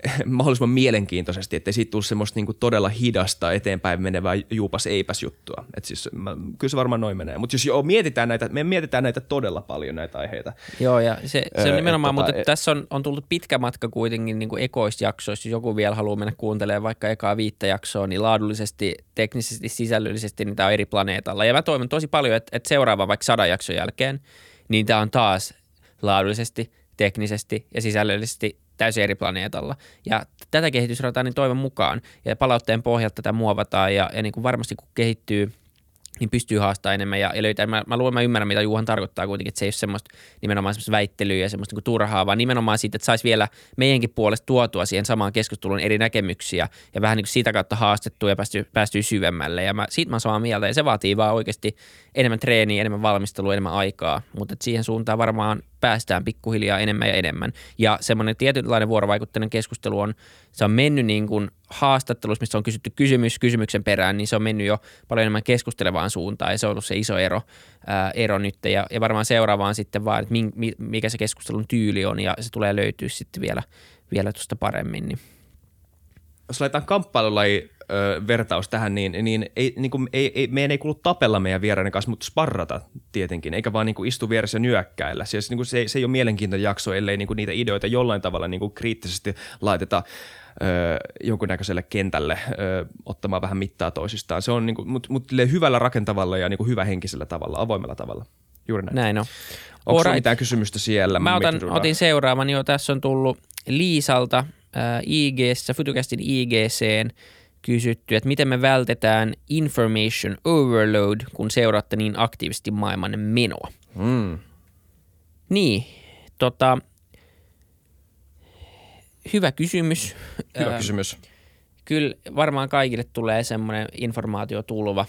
B: mahdollisimman mielenkiintoisesti, ettei siitä tule semmoista niinku todella hidasta eteenpäin menevää juupas eipäs juttua. Et siis, mä, kyllä se varmaan noin menee. Mutta jos joo, mietitään näitä, me mietitään näitä todella paljon näitä aiheita.
A: Joo, ja se, se on nimenomaan, tota, mutta tässä on, on tullut pitkä matka kuitenkin niin kuin ekoista jaksoista. Jos joku vielä haluaa mennä kuuntelemaan vaikka ekaa viittä jaksoa, niin laadullisesti, teknisesti, sisällöllisesti niin tämä on eri planeetalla. Ja mä toivon tosi paljon, että, että seuraava vaikka sadan jakson jälkeen, niin tämä on taas laadullisesti, teknisesti ja sisällöllisesti täysin eri planeetalla. Ja tätä kehitysrataa niin toivon mukaan ja palautteen pohjalta tätä muovataan ja, ja niin kuin varmasti kun kehittyy – niin pystyy haastamaan enemmän ja, ja löytää. Mä, mä luulen, mä ymmärrän, mitä Juhan tarkoittaa kuitenkin, että se ei ole semmoista nimenomaan semmoista väittelyä ja semmoista niin turhaa, vaan nimenomaan siitä, että saisi vielä meidänkin puolesta tuotua siihen samaan keskusteluun eri näkemyksiä ja vähän niin kuin sitä kautta haastettua ja päästyy, päästyy syvemmälle. Ja mä, siitä mä samaa mieltä ja se vaatii vaan oikeasti enemmän treeniä, enemmän valmistelua, enemmän aikaa, mutta siihen suuntaan varmaan päästään pikkuhiljaa enemmän ja enemmän. Ja semmoinen tietynlainen vuorovaikutteinen keskustelu on, se on mennyt niin kuin haastattelussa, missä on kysytty kysymys kysymyksen perään, niin se on mennyt jo paljon enemmän keskustelevaan suuntaan ja se on ollut se iso ero, ää, ero nyt. Ja, ja varmaan seuraavaan sitten vaan, että mikä se keskustelun tyyli on ja se tulee löytyä sitten vielä, vielä tuosta paremmin. Niin.
B: Jos laitetaan kamppailulaji vertaus tähän, niin, niin, ei, niin kuin, ei, ei, meidän ei kuulu tapella meidän vieraiden kanssa, mutta sparrata tietenkin, eikä vaan niin kuin istu vieressä nyökkäillä. Siis, niin kuin se, se ei ole mielenkiintoinen jakso, ellei niin kuin niitä ideoita jollain tavalla niin kuin kriittisesti laiteta ö, jonkunnäköiselle kentälle ö, ottamaan vähän mittaa toisistaan. Se on niin kuin, mut, mut hyvällä rakentavalla ja niin kuin hyvähenkisellä tavalla, avoimella tavalla. Juuri näin.
A: Näin on.
B: Onko right. mitään kysymystä siellä?
A: Mä otan, otin seuraavan jo. Tässä on tullut Liisalta äh, IGssä, Futucastin IGCen kysytty, että miten me vältetään information overload, kun seuraatte niin aktiivisesti maailman menoa. Mm. Niin, tota, hyvä kysymys.
B: Hyvä kysymys.
A: Kyllä varmaan kaikille tulee semmoinen informaatiotulva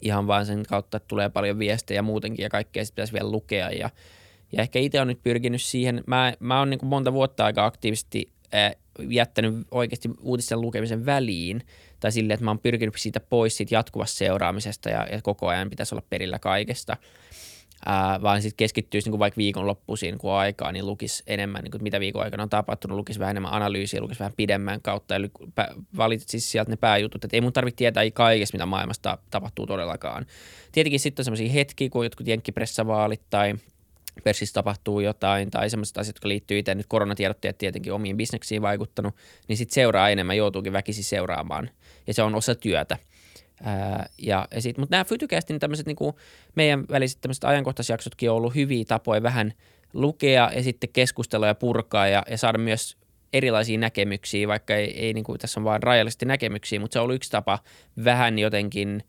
A: ihan vaan sen kautta, että tulee paljon viestejä muutenkin ja kaikkea sitten pitäisi vielä lukea. Ja, ja ehkä itse on nyt pyrkinyt siihen, mä, mä oon niin monta vuotta aika aktiivisesti äh, jättänyt oikeasti uutisten lukemisen väliin tai sille, että mä oon pyrkinyt siitä pois siitä jatkuvasta seuraamisesta ja, ja koko ajan pitäisi olla perillä kaikesta. ää, vaan sitten keskittyisi niin vaikka viikonloppuisin kun aikaa, niin lukisi enemmän, niin kuin, mitä viikon aikana on tapahtunut, lukisi vähän enemmän analyysiä, lukisi vähän pidemmän kautta, eli valitsit siis sieltä ne pääjutut, että ei mun tarvitse tietää kaikesta, mitä maailmasta tapahtuu todellakaan. Tietenkin sitten on sellaisia hetkiä, kun jotkut jenkkipressavaalit tai pörssissä tapahtuu jotain tai semmoiset asiat, jotka liittyy itse nyt koronatiedotteet tietenkin omiin bisneksiin vaikuttanut, niin sitten seuraa enemmän, joutuukin väkisin seuraamaan ja se on osa työtä. Ää, ja, ja sit, mutta nämä Fytycastin tämmöiset niinku meidän väliset tämmöiset ajankohtaisjaksotkin on ollut hyviä tapoja vähän lukea ja sitten keskustella ja purkaa ja, ja saada myös erilaisia näkemyksiä, vaikka ei, ei niin kuin, tässä on vain rajallisesti näkemyksiä, mutta se on ollut yksi tapa vähän jotenkin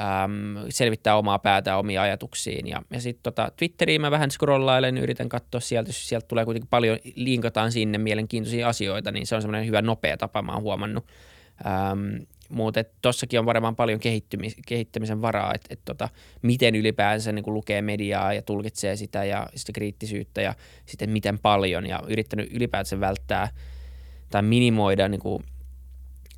A: äm, selvittää omaa päätä omia ajatuksiin. Ja, ja sitten tota, Twitteriin mä vähän scrollailen, yritän katsoa sieltä, jos sieltä tulee kuitenkin paljon, linkataan sinne mielenkiintoisia asioita, niin se on semmoinen hyvä nopea tapa, mä oon huomannut. Ähm, mutta tossakin on varmaan paljon kehittämisen varaa, että et tota, miten ylipäänsä niin lukee mediaa ja tulkitsee sitä ja sitä kriittisyyttä ja sitten miten paljon ja yrittänyt ylipäänsä välttää tai minimoida niin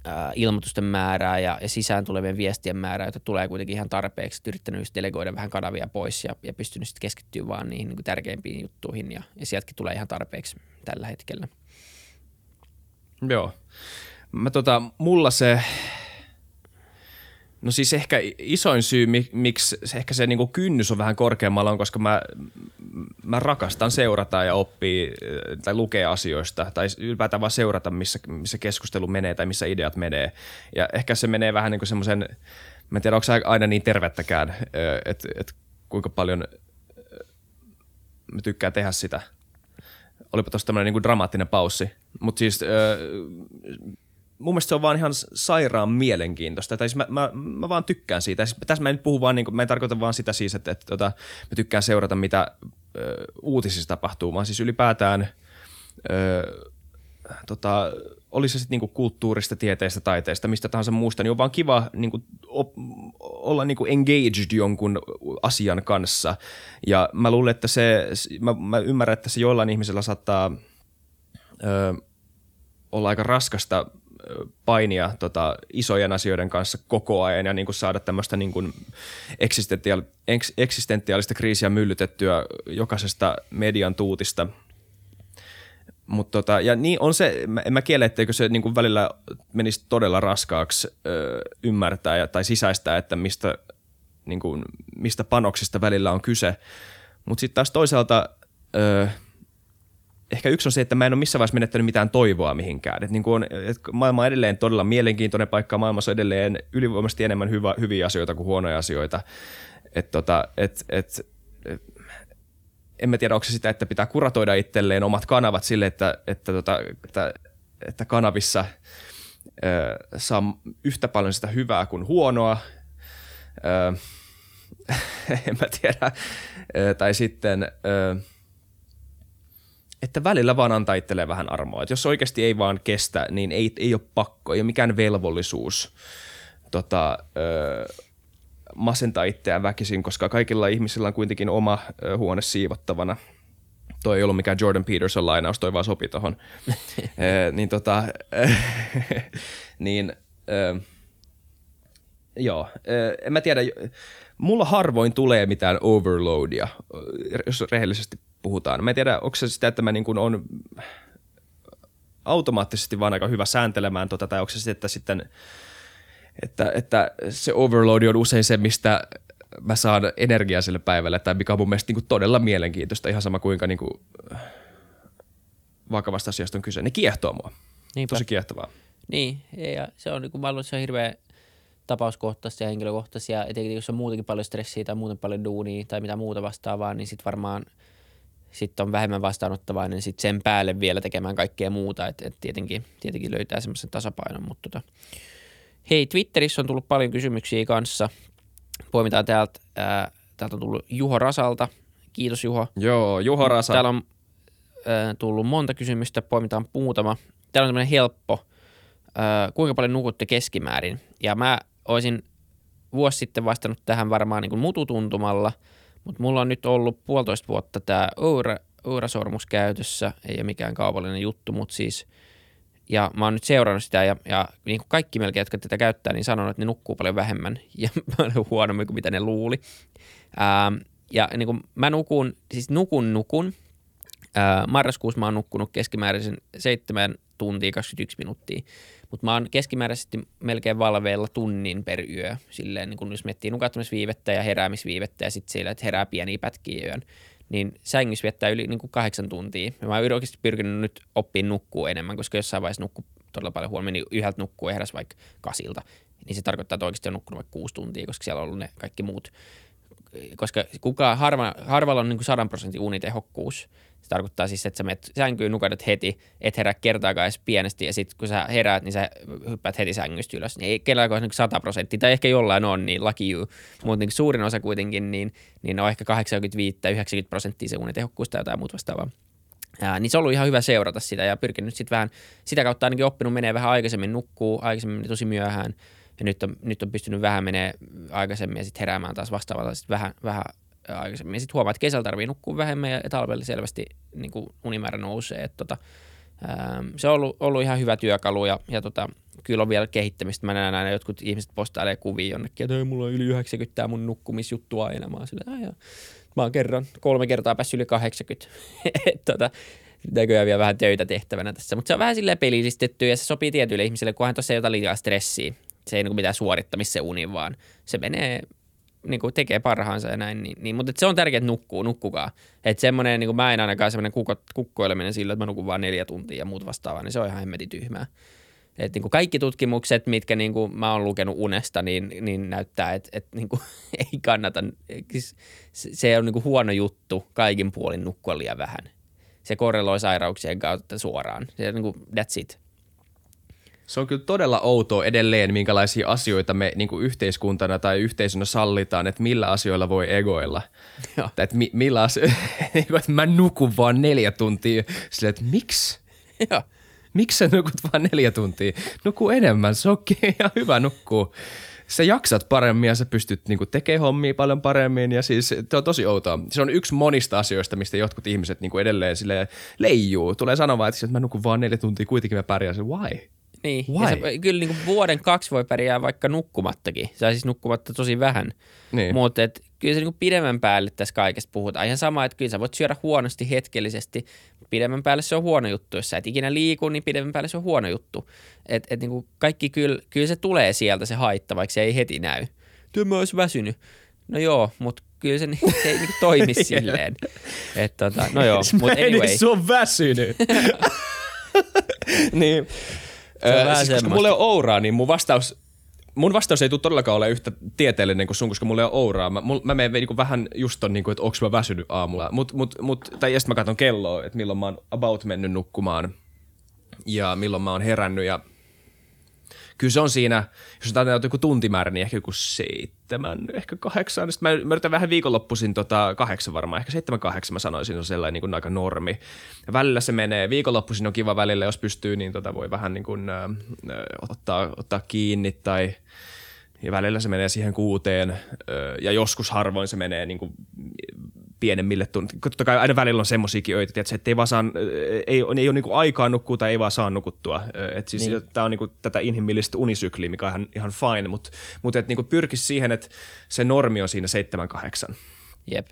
A: ä, ilmoitusten määrää ja, ja sisään tulevien viestien määrää, joita tulee kuitenkin ihan tarpeeksi. Yrittänyt delegoida vähän kanavia pois ja, ja pystynyt sitten keskittyä vaan niihin niin tärkeimpiin juttuihin ja, ja sieltäkin tulee ihan tarpeeksi tällä hetkellä.
B: Joo. Mä tota, mulla se No siis ehkä isoin syy, miksi ehkä se niinku kynnys on vähän korkeammalla on, koska mä, mä rakastan seurata ja oppia tai lukea asioista tai ylipäätään vaan seurata, missä, missä keskustelu menee tai missä ideat menee. Ja ehkä se menee vähän niin semmoisen, mä en tiedä, onko se aina niin tervettäkään, että et kuinka paljon mä tykkään tehdä sitä. Olipa tuossa tämmöinen niin dramaattinen paussi. Mutta siis mun mielestä se on vaan ihan sairaan mielenkiintoista. Tai siis mä, mä, mä vaan tykkään siitä. Siis tässä mä en puhu vaan, niin kuin, mä en tarkoita vaan sitä siis, että, että, että tota, mä tykkään seurata, mitä ö, uutisissa tapahtuu, vaan siis ylipäätään ö, tota, oli se sitten niinku kulttuurista, tieteestä, taiteesta, mistä tahansa muusta, niin on vaan kiva niinku, op, olla niinku engaged jonkun asian kanssa. Ja mä luulen, että se, mä, mä ymmärrän, että se joillain ihmisellä saattaa ö, olla aika raskasta painia tota, isojen asioiden kanssa koko ajan ja niin kuin saada tämmöistä niin kuin eksistentiaalista kriisiä myllytettyä jokaisesta median tuutista. Mut tota, ja niin on se, mä, en mä kiele, etteikö se niin kuin välillä menisi todella raskaaksi ö, ymmärtää ja, tai sisäistää, että mistä, niin kuin, mistä panoksista välillä on kyse. Mutta sitten taas toisaalta ö, ehkä yksi on se, että mä en ole missään vaiheessa menettänyt mitään toivoa mihinkään. Et niin kuin on, et maailma on edelleen todella mielenkiintoinen paikka, maailmassa on edelleen ylivoimaisesti enemmän hyvä, hyviä asioita kuin huonoja asioita. Et tota, et, et, et, en mä tiedä, onko se sitä, että pitää kuratoida itselleen omat kanavat sille, että, että, tota, että, että kanavissa ö, saa yhtä paljon sitä hyvää kuin huonoa. Ö, en mä tiedä. Ö, tai sitten... Ö, että välillä vaan antaa itselleen vähän armoa. Että jos oikeasti ei vaan kestä, niin ei, ei ole pakko, ei ole mikään velvollisuus tota, ö, masentaa itseään väkisin, koska kaikilla ihmisillä on kuitenkin oma ö, huone siivottavana. Toi ei ollut mikään Jordan Peterson lainaus, toi vaan sopi tohon. e, niin tota, niin ö, joo, ö, en mä tiedä, mulla harvoin tulee mitään overloadia, jos rehellisesti puhutaan. Mä en tiedä, onko se sitä, että mä niin kuin on automaattisesti vaan aika hyvä sääntelemään tota, tai onko se sitten, että sitten että, että se overload on usein se, mistä mä saan energiaa sille päivälle, tai mikä on mun mielestä niin kuin todella mielenkiintoista, ihan sama kuinka niin kuin vakavasta asiasta on kyse. Ne kiehtoo mua. Niinpä. Tosi kiehtovaa.
A: Niin, ja se on, niin kuin mä se on hirveän tapauskohtaisia ja henkilökohtaisia, etenkin jos on muutenkin paljon stressiä tai muuten paljon duunia tai mitä muuta vastaavaa, niin sitten varmaan – sitten on vähemmän vastaanottavainen sit sen päälle vielä tekemään kaikkea muuta, että et tietenkin, tietenkin löytää semmoisen tasapainon. Mutta tota. Hei, Twitterissä on tullut paljon kysymyksiä kanssa. Poimitaan täältä, ää, täältä on tullut Juho Rasalta. Kiitos Juho.
B: Joo, Juho Rasa.
A: Täällä on ää, tullut monta kysymystä, poimitaan muutama. Täällä on tämmöinen helppo, ää, kuinka paljon nukutte keskimäärin? Ja mä olisin vuosi sitten vastannut tähän varmaan niin kuin mututuntumalla – mutta mulla on nyt ollut puolitoista vuotta tämä Oura, Oura-sormus käytössä, ei ole mikään kaupallinen juttu, mutta siis, ja mä oon nyt seurannut sitä ja, ja niin kuin kaikki melkein, jotka tätä käyttää, niin sanon, että ne nukkuu paljon vähemmän ja paljon huonommin kuin mitä ne luuli. Ähm, ja niin kuin mä nukun, siis nukun nukun. Ää, marraskuussa mä oon nukkunut keskimääräisen 7 tuntia 21 minuuttia. Mutta mä oon keskimääräisesti melkein valveilla tunnin per yö. Silleen, niin kun jos miettii nukahtumisviivettä ja heräämisviivettä ja sitten siellä, että herää pieniä pätkiä yön, niin sängyssä viettää yli niin kuin kahdeksan tuntia. Ja mä oon oikeasti pyrkinyt nyt oppimaan nukkua enemmän, koska jossain vaiheessa nukkuu todella paljon huomioon, niin yhdeltä nukkuu ja heräsi vaikka kasilta. Niin se tarkoittaa, että oikeasti on nukkunut vaikka kuusi tuntia, koska siellä on ollut ne kaikki muut. Koska kuka, harva, harvalla on niin kuin 100 prosentin unitehokkuus. Se tarkoittaa siis, että sä menet sänkyyn, nukahdat heti, et herää kertaakaan edes pienesti, ja sitten kun sä heräät, niin sä hyppäät heti sängystä ylös. Niin ei kelläkään ole 100 prosenttia, tai ehkä jollain on, niin lucky you. Mutta niin suurin osa kuitenkin, niin, niin on ehkä 85-90 prosenttia se unitehokkuus tai jotain muuta vastaavaa. Ää, niin se on ollut ihan hyvä seurata sitä ja pyrkinyt sitten vähän, sitä kautta ainakin oppinut menee vähän aikaisemmin nukkuu, aikaisemmin tosi myöhään ja nyt on, nyt on pystynyt vähän menee aikaisemmin ja sitten heräämään taas vastaavalla sitten vähän, vähän aikaisemmin. Sitten huomaa, että kesällä tarvii nukkua vähemmän ja talvella selvästi niin kuin unimäärä nousee. Että tota, se on ollut, ollut, ihan hyvä työkalu ja, ja tota, kyllä on vielä kehittämistä. Mä näen aina jotkut ihmiset postailee kuvia jonnekin, että mulla on yli 90 tämä mun nukkumisjuttu aina. Mä oon sille, mä oon kerran, kolme kertaa päässyt yli 80. tota, näköjään vielä vähän töitä tehtävänä tässä. Mutta se on vähän silleen pelillistetty ja se sopii tietyille ihmisille, kunhan tuossa ei ota liikaa stressiä. Se ei niin mitään suorittamista se uni, vaan se menee niin kuin tekee parhaansa ja näin. Niin, niin, mutta se on tärkeää, että nukkuu, nukkukaa. Että semmoinen, niin kuin mä en ainakaan semmoinen kukko, kukkoileminen sillä, että mä nukun vaan neljä tuntia ja muut vastaavaa, niin se on ihan hemmetin tyhmää. Et niin kuin kaikki tutkimukset, mitkä niin kuin mä oon lukenut unesta, niin, niin näyttää, että, että niin kuin, ei kannata. Siis se on niin kuin huono juttu kaikin puolin nukkua liian vähän. Se korreloi sairauksien kautta suoraan. Se on niin kuin, that's it.
B: Se on kyllä todella outoa edelleen, minkälaisia asioita me niin kuin yhteiskuntana tai yhteisönä sallitaan, että millä asioilla voi egoilla. Että mi, millä asio- niin kuin, että mä nukun vaan neljä tuntia. Sille, että miksi? Joo. Miksi sä nukut vaan neljä tuntia? Nuku enemmän, se on ihan hyvä nukkuu. Sä jaksat paremmin ja sä pystyt niinku tekemään hommia paljon paremmin ja siis se on tosi outoa. Se on yksi monista asioista, mistä jotkut ihmiset niinku edelleen sille leijuu. Tulee sanomaan, että, että mä nukun vaan neljä tuntia, kuitenkin mä pärjään. Why?
A: Niin, Why? ja se, kyllä niin kuin vuoden kaksi voi pärjää vaikka nukkumattakin, tai siis nukkumatta tosi vähän, niin. mutta et, kyllä se niin kuin pidemmän päälle tässä kaikesta puhutaan. Ihan sama, että kyllä sä voit syödä huonosti hetkellisesti, pidemmän päälle se on huono juttu. Jos sä et ikinä liiku, niin pidemmän päälle se on huono juttu. Et, et niin kuin kaikki kyllä, kyllä se tulee sieltä se haitta, vaikka se ei heti näy. Työ mä olisi väsynyt. No joo, mutta kyllä se, se ei niin toimi silleen. Et, tota, no joo, mutta anyway.
B: Se on väsynyt. niin. Öö, siis, koska mulla ei ole ouraa, niin mun vastaus, mun vastaus ei tule todellakaan ole yhtä tieteellinen kuin sun, koska mulla ei ole ouraa. Mä, mä menen niin vähän just ton, niin kuin, että onko mä väsynyt aamulla. Mut, mut, mut, tai sitten mä katson kelloa, että milloin mä oon about mennyt nukkumaan ja milloin mä oon herännyt ja kyllä se on siinä, jos otetaan joku tuntimäärä, niin ehkä joku seitsemän, ehkä kahdeksan. Sitten mä, mä yritän vähän viikonloppuisin tota, kahdeksan varmaan, ehkä seitsemän kahdeksan mä sanoisin, on sellainen niin kuin aika normi. Välillä se menee, viikonloppuisin on kiva välillä, jos pystyy, niin tota voi vähän niin kuin, äh, ottaa, ottaa kiinni tai ja välillä se menee siihen kuuteen ja joskus harvoin se menee niin kuin pienemmille tunnille. Totta kai aina välillä on semmoisiakin öitä, että ei vaan saa, ei, ei ole niin aikaa nukkua tai ei vaan saa nukuttua. Et siis niin. Tämä on niin kuin tätä inhimillistä unisykliä, mikä on ihan, ihan fine, mutta, mutta et niin pyrkisi siihen, että se normi on siinä 7-8.
A: Jep.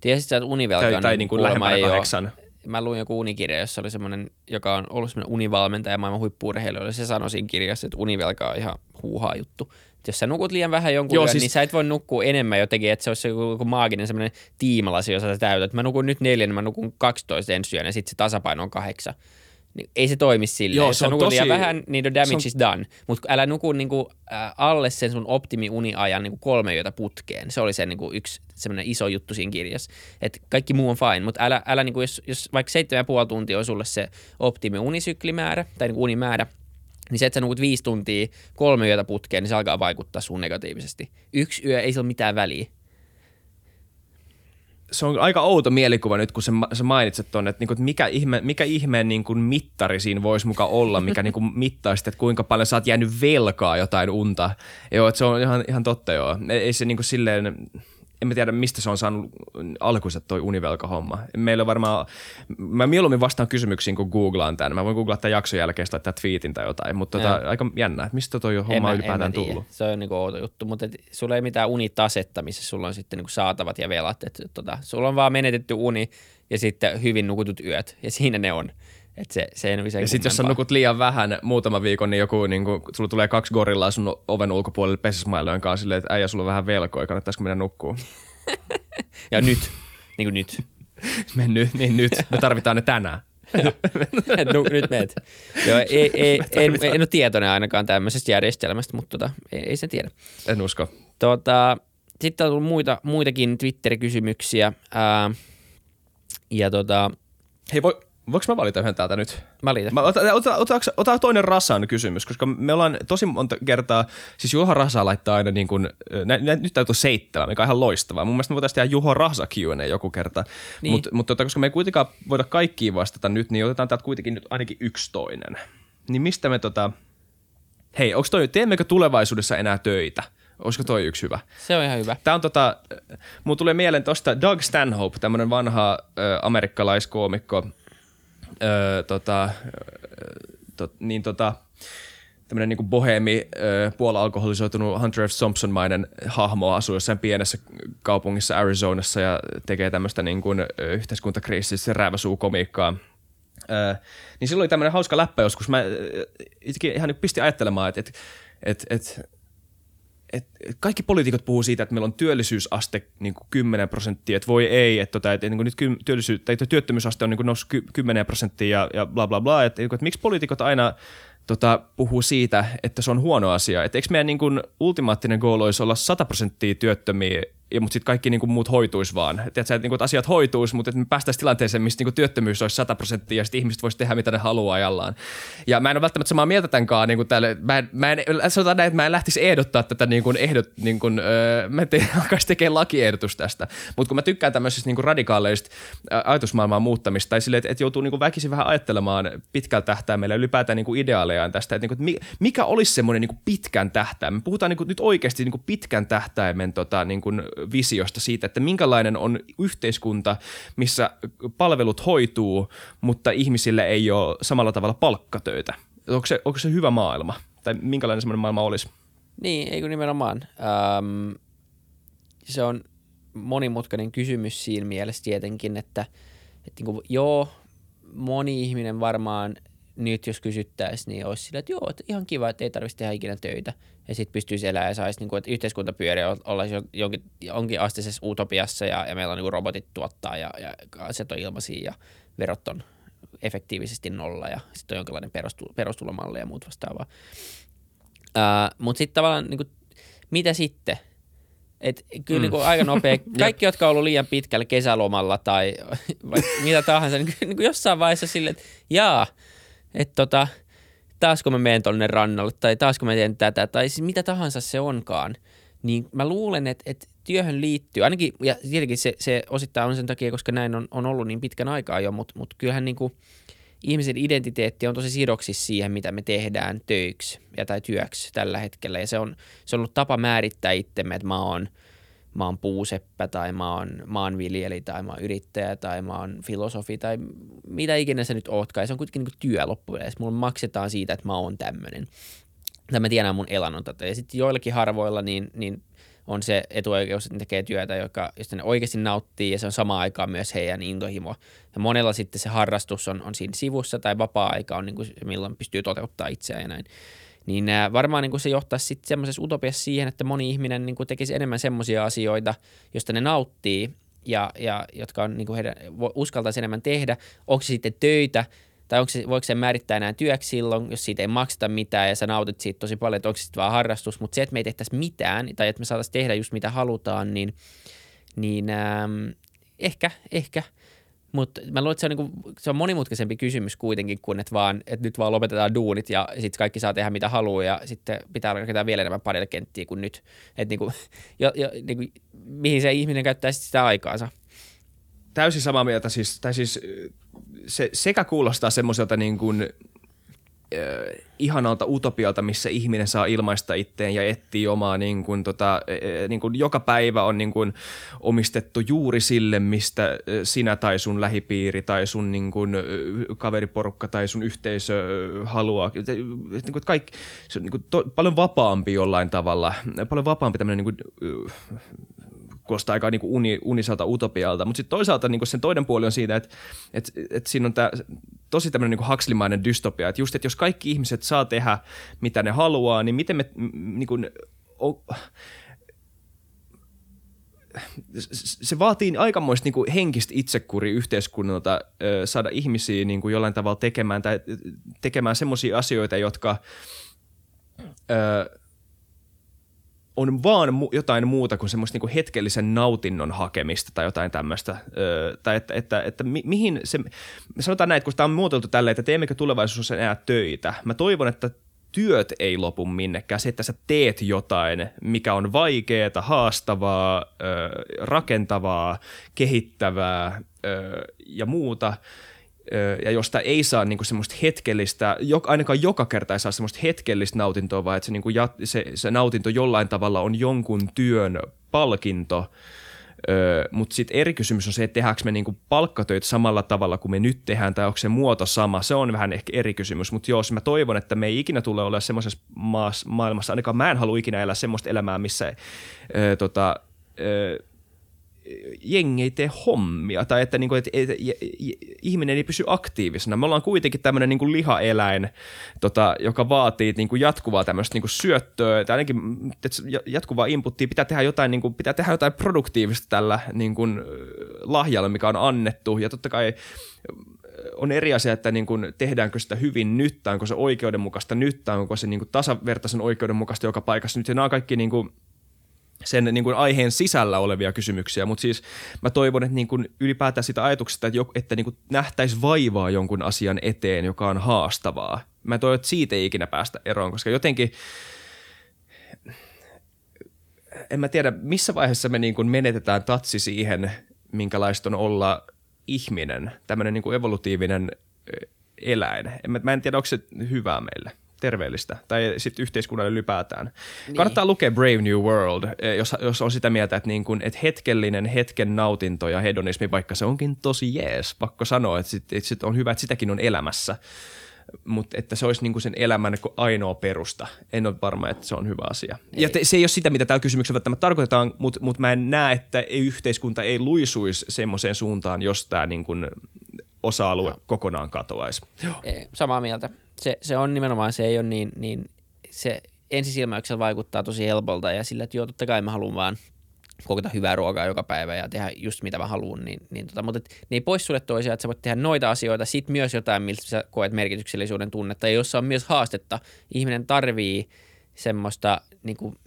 A: Tiesitkö, että univelka
B: tai, tai niin kuin lähempänä kahdeksan.
A: Mä luin joku unikirja, jossa oli semmoinen, joka on ollut semmoinen univalmentaja maailman huippuurheilijoille. Se sanoi siinä kirjassa, että univelka on ihan huuhaa juttu jos sä nukut liian vähän jonkun Joo, yön, siis... niin sä et voi nukkua enemmän jotenkin, että se olisi joku, joku maaginen semmoinen tiimalasi, jossa sä täytät. Mä nukun nyt neljän, niin mä nukun 12 ensi yön, ja sitten se tasapaino on kahdeksan. Niin ei se toimi silleen. Joo, Jos sä nukut tosi... liian vähän, niin the damage on... is done. Mutta älä nuku niinku, äh, alle sen sun optimi-uniajan niinku kolme yötä putkeen. Se oli se niinku yksi semmoinen iso juttu siinä kirjassa. Et kaikki muu on fine, mutta älä, älä niinku, jos, jos vaikka seitsemän ja puoli tuntia on sulle se optimi-unisyklimäärä tai niinku unimäärä, niin se, että sä nukut viisi tuntia kolme yötä putkeen, niin se alkaa vaikuttaa sun negatiivisesti. Yksi yö ei sillä mitään väliä.
B: Se on aika outo mielikuva nyt, kun sä, mainitset tuonne, että, niinku, että mikä, ihme, mikä ihmeen niinku mittari siinä voisi muka olla, mikä niinku mittaisi, että kuinka paljon sä oot jäänyt velkaa jotain unta. Joo, että se on ihan, ihan totta joo. Ei se niinku silleen, en mä tiedä, mistä se on saanut alkuiset toi univelka-homma. Meillä varmaan, mä mieluummin vastaan kysymyksiin, kun googlaan tämän. Mä voin googlaa tämän jakson jälkeen tai tweetin tai jotain, mutta tota, aika jännä, että mistä toi homma en ylipäätään en tullut.
A: Se on niinku outo juttu, mutta et, sulla ei mitään unitasetta, missä sulla on sitten niinku saatavat ja velat. Et, tota, sulla on vaan menetetty uni ja sitten hyvin nukutut yöt ja siinä ne on. Et se, se ei
B: Ja sitten jos sä nukut liian vähän muutama viikon, niin joku, niin kun, sulla tulee kaksi gorillaa sun oven ulkopuolelle pesismailojen kanssa silleen, että äijä, sulla on vähän velkoja, kannattaisiko mennä nukkuu?
A: ja nyt, niin kuin nyt.
B: Mennyt, niin nyt. Me tarvitaan ne tänään.
A: no, nyt meet. Joo, ei, ei, en, en ole tietoinen ainakaan tämmöisestä järjestelmästä, mutta tota, ei, ei sen tiedä.
B: En usko.
A: Tota, sitten on tullut muita, muitakin Twitter-kysymyksiä. Ää, ja tota,
B: Hei, voi, Voinko mä valita yhden täältä nyt?
A: Valita.
B: Mä ota, ota, ota, ota, toinen Rasan kysymys, koska me ollaan tosi monta kertaa, siis Juho Rasa laittaa aina niin kuin, nä, nä, nyt täytyy seitsemän, mikä on ihan loistavaa. Mun mielestä me voitaisiin tehdä Juho Rasa Q&A joku kerta, niin. mutta mut, tota, koska me ei kuitenkaan voida kaikkiin vastata nyt, niin otetaan täältä kuitenkin nyt ainakin yksi toinen. Niin mistä me tota, hei, onko toi, teemmekö tulevaisuudessa enää töitä? Olisiko toi yksi hyvä?
A: Se on ihan hyvä.
B: Tämä on tota, mun tulee mieleen tosta Doug Stanhope, tämmönen vanha äh, amerikkalaiskoomikko, öö, tota, to, niin tota, tämmöinen niin bohemi, puola-alkoholisoitunut Hunter F. Thompson-mainen hahmo asuu jossain pienessä kaupungissa Arizonassa ja tekee tämmöistä niin kuin yhteiskuntakriisistä rääväsuukomiikkaa. Öö, niin silloin oli tämmöinen hauska läppä joskus. Mä ihan pistin ajattelemaan, että, että, että, että et kaikki poliitikot puhuu siitä, että meillä on työllisyysaste niin kuin 10 prosenttia, että voi ei, että, tota, että niin kuin nyt työllisyys, tai työttömyysaste on niin kuin noussut 10 prosenttia ja, ja bla bla bla, että, että, että miksi poliitikot aina tota, puhuu siitä, että se on huono asia. Että eikö meidän niin kuin, ultimaattinen goal olisi olla 100 prosenttia työttömiä ja mutta sitten kaikki niinku muut hoituisi vaan. Et, että, niinku, että asiat hoituisi, mutta että me päästäisiin tilanteeseen, missä niinku työttömyys olisi 100 prosenttia ja sitten ihmiset voisi tehdä mitä ne haluaa ajallaan. Ja mä en ole välttämättä samaa mieltä tämänkaan. Niinku tälle, mä en, mä en, sanotaan näin, että mä en lähtisi ehdottaa tätä niinku, ehdot, niinku, öö, mä te, alkaisi tekemään lakiehdotus tästä. Mutta kun mä tykkään tämmöisistä niinku, radikaaleista ajatusmaailmaa muuttamista tai silleen, että, että joutuu niinku, väkisin vähän ajattelemaan pitkällä tähtäimellä ylipäätään niinku, ideaalejaan tästä, että, niinku, että mikä olisi semmoinen niinku, pitkän tähtäimen. Me puhutaan niinku, nyt oikeasti niinku, pitkän tähtäimen tota, niinku, visiosta siitä, että minkälainen on yhteiskunta, missä palvelut hoituu, mutta ihmisille ei ole samalla tavalla palkkatöitä. Onko se, onko se hyvä maailma? Tai minkälainen semmoinen maailma olisi?
A: Niin, eikö nimenomaan. Ähm, se on monimutkainen kysymys siinä mielessä tietenkin, että, että niin kuin, joo, moni ihminen varmaan nyt jos kysyttäisiin, niin olisi sillä, että joo, että ihan kiva, että ei tarvitsisi tehdä ikinä töitä ja sitten pystyisi elämään ja saisi, niin kuin, että yhteiskuntapyöri olla jonkin, jonkin asteisessa utopiassa ja, ja meillä on niin kuin robotit tuottaa ja, ja asiat on ilmaisia ja verot on efektiivisesti nolla ja sitten on jonkinlainen perustu, perustulomalli ja muut vastaavaa. Mutta sitten tavallaan, niin kuin, mitä sitten? Et kyllä mm. niin kuin aika nopea. Kaikki, jotka on ollut liian pitkällä kesälomalla tai mitä tahansa, niin, niin kuin jossain vaiheessa silleen, että jaa, että tota, taas kun mä menen tonne rannalle tai taas kun mä teen tätä tai siis mitä tahansa se onkaan, niin mä luulen, että, että työhön liittyy, ainakin, ja tietenkin se, se osittain on sen takia, koska näin on, on ollut niin pitkän aikaa jo, mutta, mutta kyllähän niin kuin ihmisen identiteetti on tosi sidoksissa siihen, mitä me tehdään töiksi ja tai työksi tällä hetkellä, ja se on, se on ollut tapa määrittää itsemme, että mä oon – mä oon puuseppä tai mä oon maanviljeli tai mä oon yrittäjä tai mä oon filosofi tai mitä ikinä se nyt ootkaan. Se on kuitenkin niin työ loppujen. Mulla maksetaan siitä, että mä oon tämmöinen. Tai mä tiedän mun elannon tätä. Ja sitten joillakin harvoilla niin, niin on se etuoikeus, että ne tekee työtä, joka, josta ne oikeasti nauttii ja se on samaan aikaan myös heidän intohimo. Ja monella sitten se harrastus on, on siinä sivussa tai vapaa-aika on niin kuin, milloin pystyy toteuttaa itseään ja näin niin äh, varmaan niin kuin se johtaisi sitten semmoisessa utopiassa siihen, että moni ihminen niin kuin tekisi enemmän semmoisia asioita, joista ne nauttii ja, ja jotka on, niin kuin heidän, uskaltaisi enemmän tehdä. Onko se sitten töitä tai onko se, voiko se määrittää enää työksi silloin, jos siitä ei makseta mitään ja sä nautit siitä tosi paljon, että onko se sitten vaan harrastus. Mutta se, että me ei tehtäisi mitään tai että me saataisiin tehdä just mitä halutaan, niin, niin ähm, ehkä, ehkä – mutta mä luulen, että se on, niinku, se on monimutkaisempi kysymys kuitenkin kuin, että, vaan, että nyt vaan lopetetaan duunit ja sitten kaikki saa tehdä mitä haluaa ja sitten pitää rakentaa vielä enemmän padelkenttiä kuin nyt. Että niinku, niinku, mihin se ihminen käyttää sitä aikaansa.
B: Täysin samaa mieltä. Siis, tai siis se sekä kuulostaa semmoiselta niin kuin äh, ihanalta utopialta, missä ihminen saa ilmaista itteen ja etsii omaa, niin kuin, tota, niin kuin joka päivä on niin kuin, omistettu juuri sille, mistä sinä tai sun lähipiiri tai sun niin kuin, kaveriporukka tai sun yhteisö haluaa. Niin kuin, kaikki, se on niin kuin, to, paljon vapaampi jollain tavalla, paljon vapaampi tämmöinen niin kuulostaa aika niin uni, unisalta utopialta, mutta sitten toisaalta niin sen toinen puoli on siitä, että että että siinä on tämä tosi tämmöinen niin hakslimainen dystopia, että just, että jos kaikki ihmiset saa tehdä mitä ne haluaa, niin miten me niin kuin, se vaatii aikamoista niin kuin henkistä itsekuri yhteiskunnalta saada ihmisiä niin kuin jollain tavalla tekemään tai tekemään semmoisia asioita, jotka ö, on vaan mu- jotain muuta kuin semmoista niinku hetkellisen nautinnon hakemista tai jotain tämmöistä. Öö, tai että, että, että mi- mihin se, sanotaan näin, että kun tämä on muotoiltu tälleen, että teemmekö tulevaisuudessa enää töitä. Mä toivon, että työt ei lopu minnekään. Se, että sä teet jotain, mikä on vaikeaa, haastavaa, öö, rakentavaa, kehittävää öö, ja muuta – ja josta ei saa niinku semmoista hetkellistä, ainakaan joka kerta ei saa semmoista hetkellistä nautintoa, vaan että se, niinku jat, se, se nautinto jollain tavalla on jonkun työn palkinto, Öö, Mutta sitten eri kysymys on se, että tehdäänkö me niinku palkkatöitä samalla tavalla kuin me nyt tehdään, tai onko se muoto sama. Se on vähän ehkä eri kysymys, mutta jos mä toivon, että me ei ikinä tule olla semmoisessa maailmassa, ainakaan mä en halua ikinä elää semmoista elämää, missä öö, tota, öö, jengi ei tee hommia tai että, niin kuin, että, että, että ihminen ei pysy aktiivisena. Me ollaan kuitenkin tämmöinen niin lihaeläin, tota, joka vaatii niin kuin jatkuvaa tämmöistä niin kuin syöttöä tai ainakin jatkuvaa inputtia. Pitää tehdä jotain, niin kuin, pitää tehdä jotain produktiivista tällä niin kuin, lahjalla, mikä on annettu ja totta kai on eri asia, että niin kuin, tehdäänkö sitä hyvin nyt, tai onko se oikeudenmukaista nyt, tai onko se niin kuin, tasavertaisen oikeudenmukaista joka paikassa nyt. Ja nämä on kaikki niin kuin, sen niin kuin aiheen sisällä olevia kysymyksiä, mutta siis mä toivon, että niin kuin ylipäätään sitä ajatuksesta, että, että niin kuin nähtäisi vaivaa jonkun asian eteen, joka on haastavaa. Mä toivon, että siitä ei ikinä päästä eroon, koska jotenkin en mä tiedä, missä vaiheessa me niin kuin menetetään tatsi siihen, minkälaista on olla ihminen, tämmöinen niin kuin evolutiivinen eläin. Mä en tiedä, onko se hyvää meille terveellistä tai sitten yhteiskunnalle ylipäätään. Niin. Kannattaa lukea Brave New World, eh, jos, jos on sitä mieltä, että, niin kun, että hetkellinen hetken nautinto ja hedonismi, vaikka se onkin tosi jees, pakko sanoa, että, sit, että sit on hyvä, että sitäkin on elämässä, mutta että se olisi niin kuin sen elämän ainoa perusta. En ole varma, että se on hyvä asia. Ei. Ja te, se ei ole sitä, mitä tällä kysymyksellä välttämättä tarkoitetaan, mutta mut mä en näe, että yhteiskunta ei luisuisi semmoiseen suuntaan, jos tämä niin osa-alue Joo. kokonaan katoaisi.
A: Joo. Samaa mieltä se, se on nimenomaan, se ei ole niin, niin se ensisilmäyksellä vaikuttaa tosi helpolta ja sillä, että joo, totta kai mä haluan vaan kokata hyvää ruokaa joka päivä ja tehdä just mitä mä haluan, niin, niin tota, mutta et, ne ei pois sulle toisiaan, että sä voit tehdä noita asioita, sit myös jotain, miltä sä koet merkityksellisyyden tunnetta, ja jossa on myös haastetta. Ihminen tarvii semmoista niin kuin,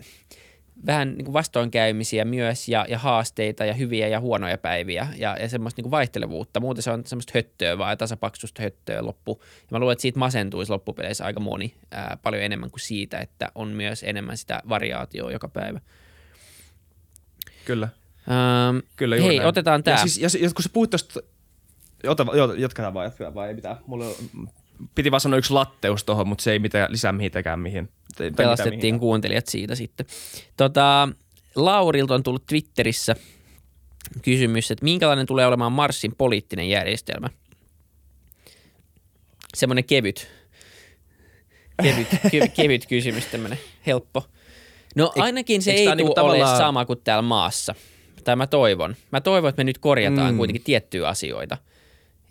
A: vähän niin kuin vastoinkäymisiä myös ja, ja haasteita ja hyviä ja huonoja päiviä ja, ja semmoista niin kuin vaihtelevuutta. Muuten se on semmoista höttöä vaan tasapaksusta höttöä loppu. Ja mä luulen, että siitä masentuisi loppupeleissä aika moni ää, paljon enemmän kuin siitä, että on myös enemmän sitä variaatioa joka päivä.
B: Kyllä. Ähm,
A: Kyllä hei, näin. otetaan tämä.
B: Ja, siis, ja, ja kun sä puhuit tuosta, jota, jatketaan vaan, jatketaan vaan, ei mitään. Mulla on piti vaan sanoa yksi latteus tuohon, mutta se ei mitään lisää mihinkään mihin.
A: Pelastettiin kuuntelijat siitä sitten. Tota, Laurilta on tullut Twitterissä kysymys, että minkälainen tulee olemaan Marsin poliittinen järjestelmä? Semmoinen kevyt, kevyt, kevyt kysymys, tämmöinen helppo. No ainakin se ei tule niinku tavallaan... ole sama kuin täällä maassa. Tai mä toivon. Mä toivon, että me nyt korjataan mm. kuitenkin tiettyjä asioita –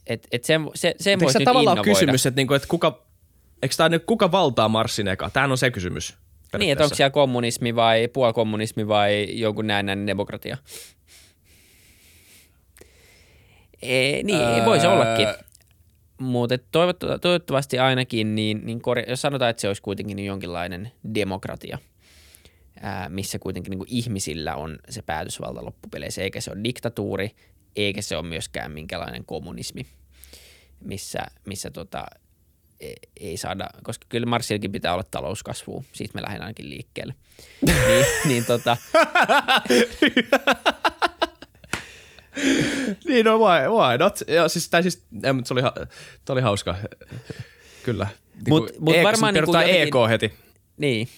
A: et, et sen, se, sen voisi nyt tavallaan
B: kysymys, että, niinku, että kuka, eikö tämä nyt kuka valtaa Marsin eka? Tämähän on se kysymys.
A: Niin, että onko siellä kommunismi vai puolikommunismi vai jonkun näin demokratia? E, niin, öö... voisi ollakin. Mutta toivottavasti ainakin, niin, niin korja- jos sanotaan, että se olisi kuitenkin niin jonkinlainen demokratia, ää, missä kuitenkin niin kuin ihmisillä on se päätösvalta loppupeleissä, eikä se ole diktatuuri, eikä se ole myöskään minkälainen kommunismi missä, missä tota, ei saada, koska kyllä Marsillakin pitää olla talouskasvua, siitä me lähden ainakin liikkeelle. niin, niin tota...
B: niin no why, why not? Ja, siis, tai siis, ja, se oli, oli hauska, kyllä. Niin mut, mut EK, varmaan niin jotenkin, EK heti.
A: Niin,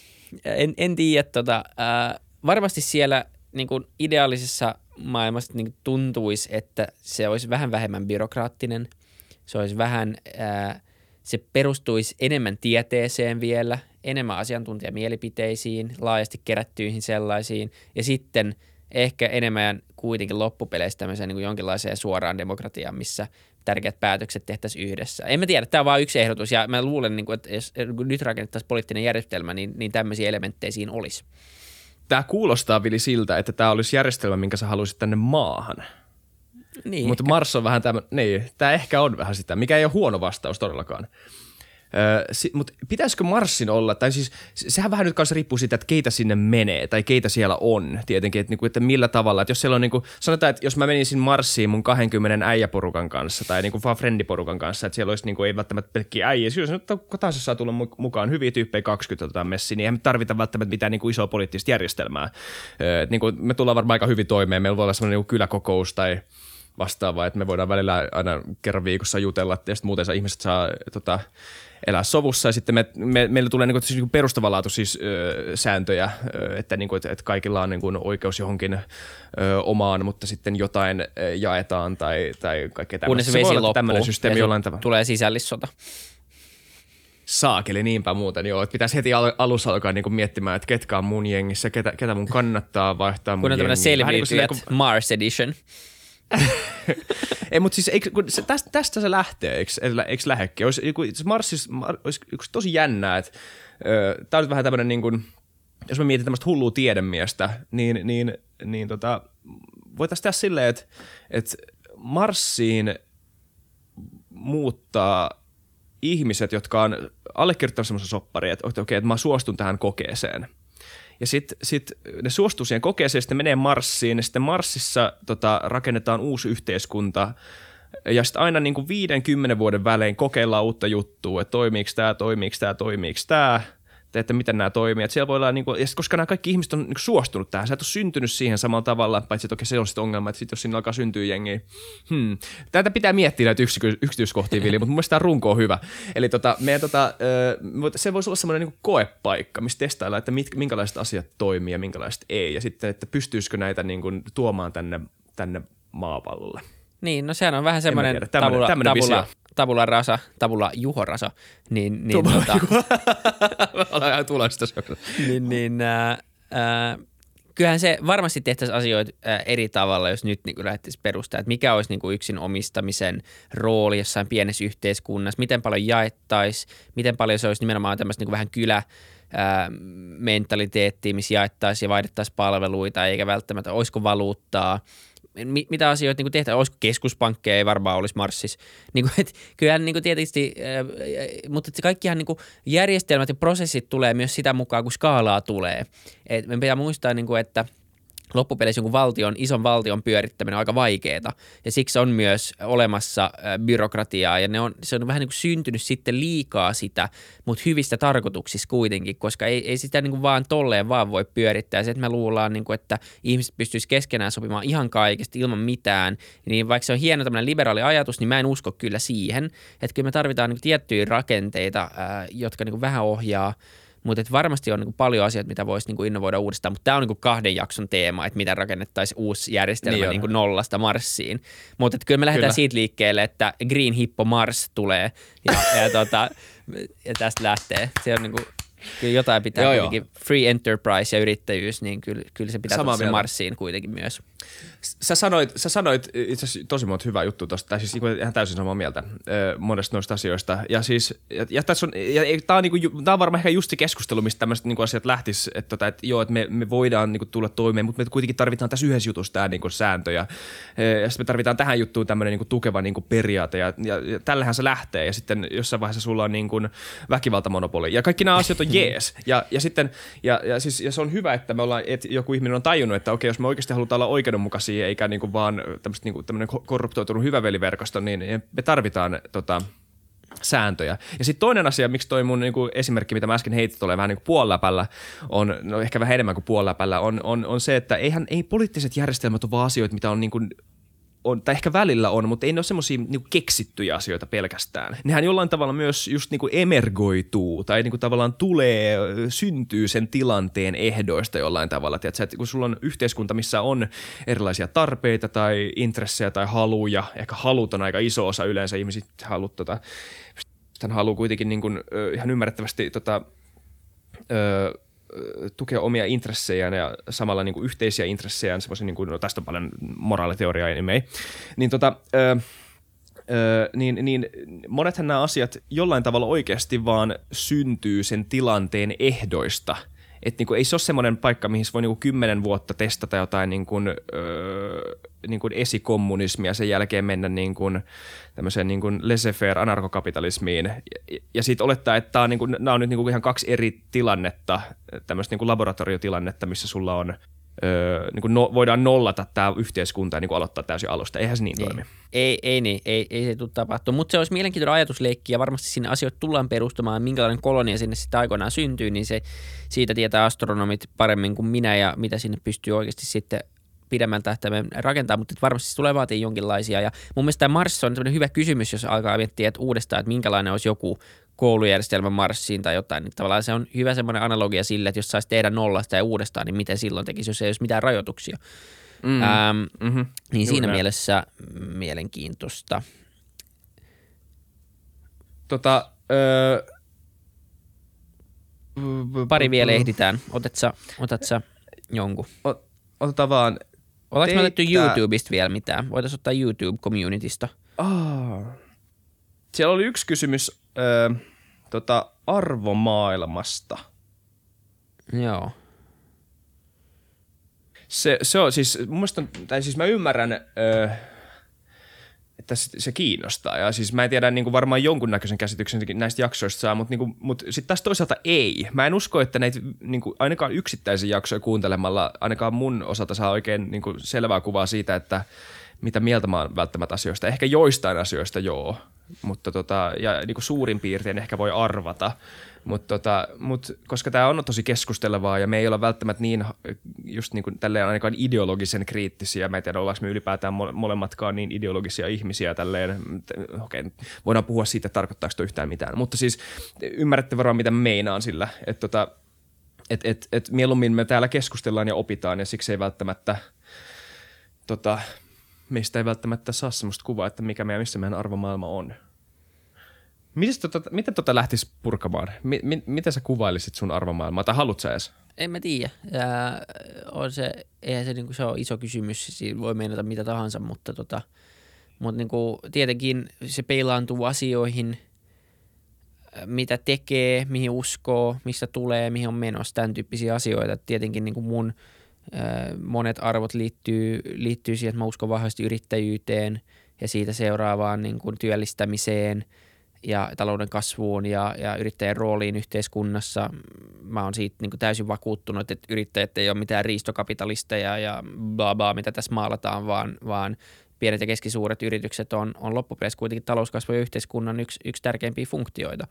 A: en, en tiedä. Tota, äh, varmasti siellä niin kuin ideaalisessa maailmassa niin tuntuisi, että se olisi vähän vähemmän byrokraattinen. Se olisi vähän, äh, se perustuisi enemmän tieteeseen vielä, enemmän asiantuntijamielipiteisiin, laajasti kerättyihin sellaisiin. Ja sitten ehkä enemmän kuitenkin loppupeleissä tämmöiseen niin kuin jonkinlaiseen suoraan demokratiaan, missä tärkeät päätökset tehtäisiin yhdessä. En mä tiedä, tämä on vain yksi ehdotus ja mä luulen, niin kuin, että jos nyt rakennettaisiin poliittinen järjestelmä, niin, niin tämmöisiä elementtejä siinä olisi.
B: Tämä kuulostaa, Vili, siltä, että tämä olisi järjestelmä, minkä sä haluaisit tänne maahan. Niin, Mutta Mars on vähän tämä, niin, tämä ehkä on vähän sitä, mikä ei ole huono vastaus todellakaan. Si- Mutta pitäisikö Marsin olla, tai siis sehän vähän nyt kanssa riippuu siitä, että keitä sinne menee tai keitä siellä on tietenkin, että, niinku, että millä tavalla. Että jos siellä on, niinku, sanotaan, että jos mä menisin Marsiin mun 20 äijäporukan kanssa tai niinku vaan friendiporukan kanssa, että siellä olisi niinku, ei välttämättä pelkkiä äijä, jos nyt tahansa saa tulla mukaan hyviä tyyppejä 20 tota messiin, niin ei me tarvita välttämättä mitään niinku isoa poliittista järjestelmää. Et, niinku, me tullaan varmaan aika hyvin toimeen, meillä voi olla semmoinen niinku kyläkokous tai vastaavaa, että me voidaan välillä aina kerran viikossa jutella, sitten muuten ihmiset saa tota, elää sovussa ja sitten me, me, meillä tulee niinku, siis niinku perustavanlaatu siis ö, sääntöjä, ö, että, niinku, että, että kaikilla on niinku oikeus johonkin ö, omaan, mutta sitten jotain ö, jaetaan tai, tai kaikkea tämmöistä.
A: Kunnes vesi loppuu tämmöinen systeemi jollain tavalla. tulee sisällissota.
B: Saakeli niinpä muuten, joo. Että pitäisi heti al- alussa alkaa niinku miettimään, että ketkä on mun jengissä, ketä, ketä mun kannattaa vaihtaa mun.
A: Kun on tämmöinen selviytyjät niin Mars Edition.
B: Ei, mutta siis eikö, se, tästä, tästä se lähtee, eikö, eikö lähdekin? Olisi, se Marsis, Mar, olisi, tosi jännää, että tämä on vähän tämmöinen niin kuin, jos me mietin tämmöistä hullua tiedemiestä, niin, niin, niin tota, voitaisiin tehdä silleen, että, että Marsiin muuttaa ihmiset, jotka on allekirjoittanut semmoisen sopparin, että okei, okay, että mä suostun tähän kokeeseen – ja sitten sit ne suostuu siihen kokeeseen, sitten menee Marsiin, ja sitten Marsissa tota, rakennetaan uusi yhteiskunta, ja sitten aina niin kuin 50 vuoden välein kokeillaan uutta juttua, että toimiiko tämä, toimiiko tämä, toimiiko tämä – että miten nämä toimii. Että siellä voi olla, niin kuin, koska nämä kaikki ihmiset on niin suostunut tähän, sä et ole syntynyt siihen samalla tavalla, paitsi että okei, se on sitten ongelma, että sit, jos siinä alkaa syntyä jengiä. Hmm. Tätä pitää miettiä näitä yksityiskohtia, Vili, mutta mun mielestä tämä runko on hyvä. Eli tota, meidän, tota, se voisi olla semmoinen niin koepaikka, missä testailla, että mit, minkälaiset asiat toimii ja minkälaiset ei. Ja sitten, että pystyisikö näitä niin kuin, tuomaan tänne, tänne maapallolle.
A: Niin, no sehän on vähän semmoinen tabula, tabula, tabula, tabula rasa, tabula juhorasa. Niin, niin,
B: tabula, tota, Ollaan ihan tulosta
A: Niin, niin äh, äh, kyllähän se varmasti tehtäisiin asioita äh, eri tavalla, jos nyt niin lähdettäisiin perustaa, että mikä olisi niin kuin yksin omistamisen rooli jossain pienessä yhteiskunnassa, miten paljon jaettaisiin, miten paljon se olisi nimenomaan tämmöistä niin vähän kylä, mentaliteettiä, missä jaettaisiin ja vaihdettaisiin palveluita, eikä välttämättä, olisiko valuuttaa – mitä asioita niin tehdään, olisiko keskuspankkeja, ei varmaan olisi Marssissa. Niin kuin, et, kyllähän niin kuin tietysti, mutta se kaikkihan niin kuin järjestelmät ja prosessit tulee myös sitä mukaan, kun skaalaa tulee. Et me pitää muistaa, niin kuin, että – loppupeleissä jonkun valtion, ison valtion pyörittäminen on aika vaikeaa. Ja siksi on myös olemassa byrokratiaa ja ne on, se on vähän niin kuin syntynyt sitten liikaa sitä, mutta hyvistä tarkoituksissa kuitenkin, koska ei, ei sitä niin kuin vaan tolleen vaan voi pyörittää. Se, että me luullaan, niin kuin, että ihmiset pystyisivät keskenään sopimaan ihan kaikesta ilman mitään, niin vaikka se on hieno tämmöinen liberaali ajatus, niin mä en usko kyllä siihen. Että kyllä me tarvitaan niin kuin tiettyjä rakenteita, jotka niin kuin vähän ohjaa – mutta varmasti on niin paljon asioita, mitä voisi niin innovoida uudestaan, mutta tämä on niin kahden jakson teema, että miten rakennettaisiin uusi järjestelmä niin niin nollasta Marsiin. Mutta kyllä me lähdetään kyllä. siitä liikkeelle, että Green Hippo Mars tulee ja, ja, tota, ja tästä lähtee. Se on niin kuin, kyllä jotain pitää joo, kuitenkin, joo. free enterprise ja yrittäjyys, niin kyllä, kyllä se pitää tuoda Marsiin kuitenkin myös.
B: Sä sanoit, sä sanoit itse asiassa tosi monta hyvää juttua tuosta, tai siis niinku ihan täysin samaa mieltä monesta noista asioista. Ja siis, ja, ja tässä on, ja, ja tää on, niinku, tää on varmaan ehkä just se keskustelu, mistä tämmöiset niinku asiat lähtis, että, tota, että joo, että me, me voidaan niinku tulla toimeen, mutta me kuitenkin tarvitaan tässä yhdessä jutussa tämä niinku sääntö, ja, ja sitten me tarvitaan tähän juttuun tämmöinen niinku tukeva niinku periaate, ja, ja, ja tällähän se lähtee, ja sitten jossain vaiheessa sulla on niinku väkivaltamonopoli, ja kaikki nämä asiat on jees, ja, ja sitten, ja, ja, siis, ja se on hyvä, että me ollaan, että joku ihminen on tajunnut, että okei, jos me oikeasti halutaan olla oikeudenmukaisia, eikä niin kuin vaan niin kuin tämmöinen korruptoitunut hyväveliverkosto, niin me tarvitaan tota, sääntöjä. Ja sitten toinen asia, miksi toi mun niin kuin esimerkki, mitä mä äsken heitit tulee vähän niin kuin puoliläpällä, on, no ehkä vähän enemmän kuin puoliläpällä, on, on, on se, että eihän ei poliittiset järjestelmät ole vaan asioita, mitä on niin kuin on, tai ehkä välillä on, mutta ei ne ole semmoisia niin keksittyjä asioita pelkästään. Nehän jollain tavalla myös just niin kuin emergoituu tai niin kuin tavallaan tulee, syntyy sen tilanteen ehdoista jollain tavalla. Tiedätkö, että kun sulla on yhteiskunta, missä on erilaisia tarpeita tai intressejä tai haluja, ehkä halut on aika iso osa yleensä ihmiset halut, tota, haluaa kuitenkin niin kuin, ihan ymmärrettävästi tota, ö, tukea omia intressejään ja samalla niin kuin yhteisiä intressejään, semmoisen, niin kuin, no tästä on paljon moraaliteoriaa anyway, niin tota, ö, ö, niin, niin monethan nämä asiat jollain tavalla oikeasti vaan syntyy sen tilanteen ehdoista – että niinku, ei se ole semmoinen paikka, mihin voi niinku kymmenen vuotta testata jotain niinku, öö, niinku esikommunismia, sen jälkeen mennä niinku, tämmöiseen niinku laissez-faire anarkokapitalismiin. Ja, ja sitten olettaa, että tää on niinku, nämä on nyt niinku ihan kaksi eri tilannetta, tämmöistä niinku laboratoriotilannetta, missä sulla on – öö, niin kuin no, voidaan nollata tämä yhteiskunta ja niin kuin aloittaa täysin alusta. Eihän se niin ei. toimi.
A: Ei, ei, niin, ei, ei se tule tapahtua, mutta se olisi mielenkiintoinen ajatusleikki ja varmasti sinne asioita tullaan perustamaan, minkälainen kolonia sinne sitten aikoinaan syntyy, niin se, siitä tietää astronomit paremmin kuin minä ja mitä sinne pystyy oikeasti sitten pidemmän tähtäimen rakentaa, mutta varmasti se tulee vaatii jonkinlaisia. Ja mun mielestä tämä Mars on hyvä kysymys, jos alkaa miettiä että uudestaan, että minkälainen olisi joku koulujärjestelmän Marsiin tai jotain, niin tavallaan se on hyvä semmoinen analogia sille, että jos saisi tehdä nollasta ja uudestaan, niin miten silloin tekisi, jos ei olisi mitään rajoituksia. Mm. Ähm, mm-hmm. Niin Juuri siinä näin. mielessä mielenkiintoista.
B: Tota, öö...
A: Pari vielä ehditään. Otat sä, otat sä jonkun?
B: otetaan vaan.
A: Oletko me otettu YouTubesta vielä mitään? Voitaisiin ottaa YouTube-communitysta.
B: Oh. Siellä oli yksi kysymys. Öö, tota, arvomaailmasta.
A: Joo.
B: Se, se on siis, mun mielestä, tai siis mä ymmärrän, öö, että se kiinnostaa. Ja siis mä en tiedä, niin kuin varmaan jonkunnäköisen käsityksen näistä jaksoista saa, mutta, niin kuin, mutta sitten taas toisaalta ei. Mä en usko, että näitä niin kuin, ainakaan yksittäisiä jaksoja kuuntelemalla, ainakaan mun osalta saa oikein niin kuin, selvää kuvaa siitä, että mitä mieltä mä oon välttämättä asioista. Ehkä joistain asioista joo, mutta tota, ja niin kuin suurin piirtein ehkä voi arvata. Mutta tota, mut, koska tämä on tosi keskustelevaa ja me ei olla välttämättä niin just niin kuin tälleen ainakaan ideologisen kriittisiä. Mä en tiedä, ollaanko me ylipäätään molemmatkaan niin ideologisia ihmisiä tälleen. Okei, voidaan puhua siitä, tarkoittaako sitä yhtään mitään. Mutta siis ymmärrätte varmaan, mitä meinaan sillä. Että tota, et, et, et mieluummin me täällä keskustellaan ja opitaan ja siksi ei välttämättä tota, meistä ei välttämättä saa sellaista kuvaa, että mikä meidän, missä meidän arvomaailma on. Miten tota, miten tota lähtisi purkamaan? M- m- miten sä kuvailisit sun arvomaailmaa, tai haluat sä edes?
A: En mä tiedä. Ja on se, eihän se, niin se on iso kysymys, siinä voi meinata mitä tahansa, mutta, tota, mutta niin kuin, tietenkin se peilaantuu asioihin, mitä tekee, mihin uskoo, mistä tulee, mihin on menossa, tämän tyyppisiä asioita. Tietenkin niin kuin mun – monet arvot liittyy, liittyy siihen, että mä uskon vahvasti yrittäjyyteen ja siitä seuraavaan niin kuin työllistämiseen ja talouden kasvuun ja, ja yrittäjän rooliin yhteiskunnassa. Mä oon siitä niin kuin täysin vakuuttunut, että yrittäjät ei ole mitään riistokapitalisteja ja bla bla, mitä tässä maalataan, vaan, vaan pienet ja keskisuuret yritykset on, on loppupeleissä kuitenkin talouskasvu ja yhteiskunnan yksi, yksi tärkeimpiä funktioita.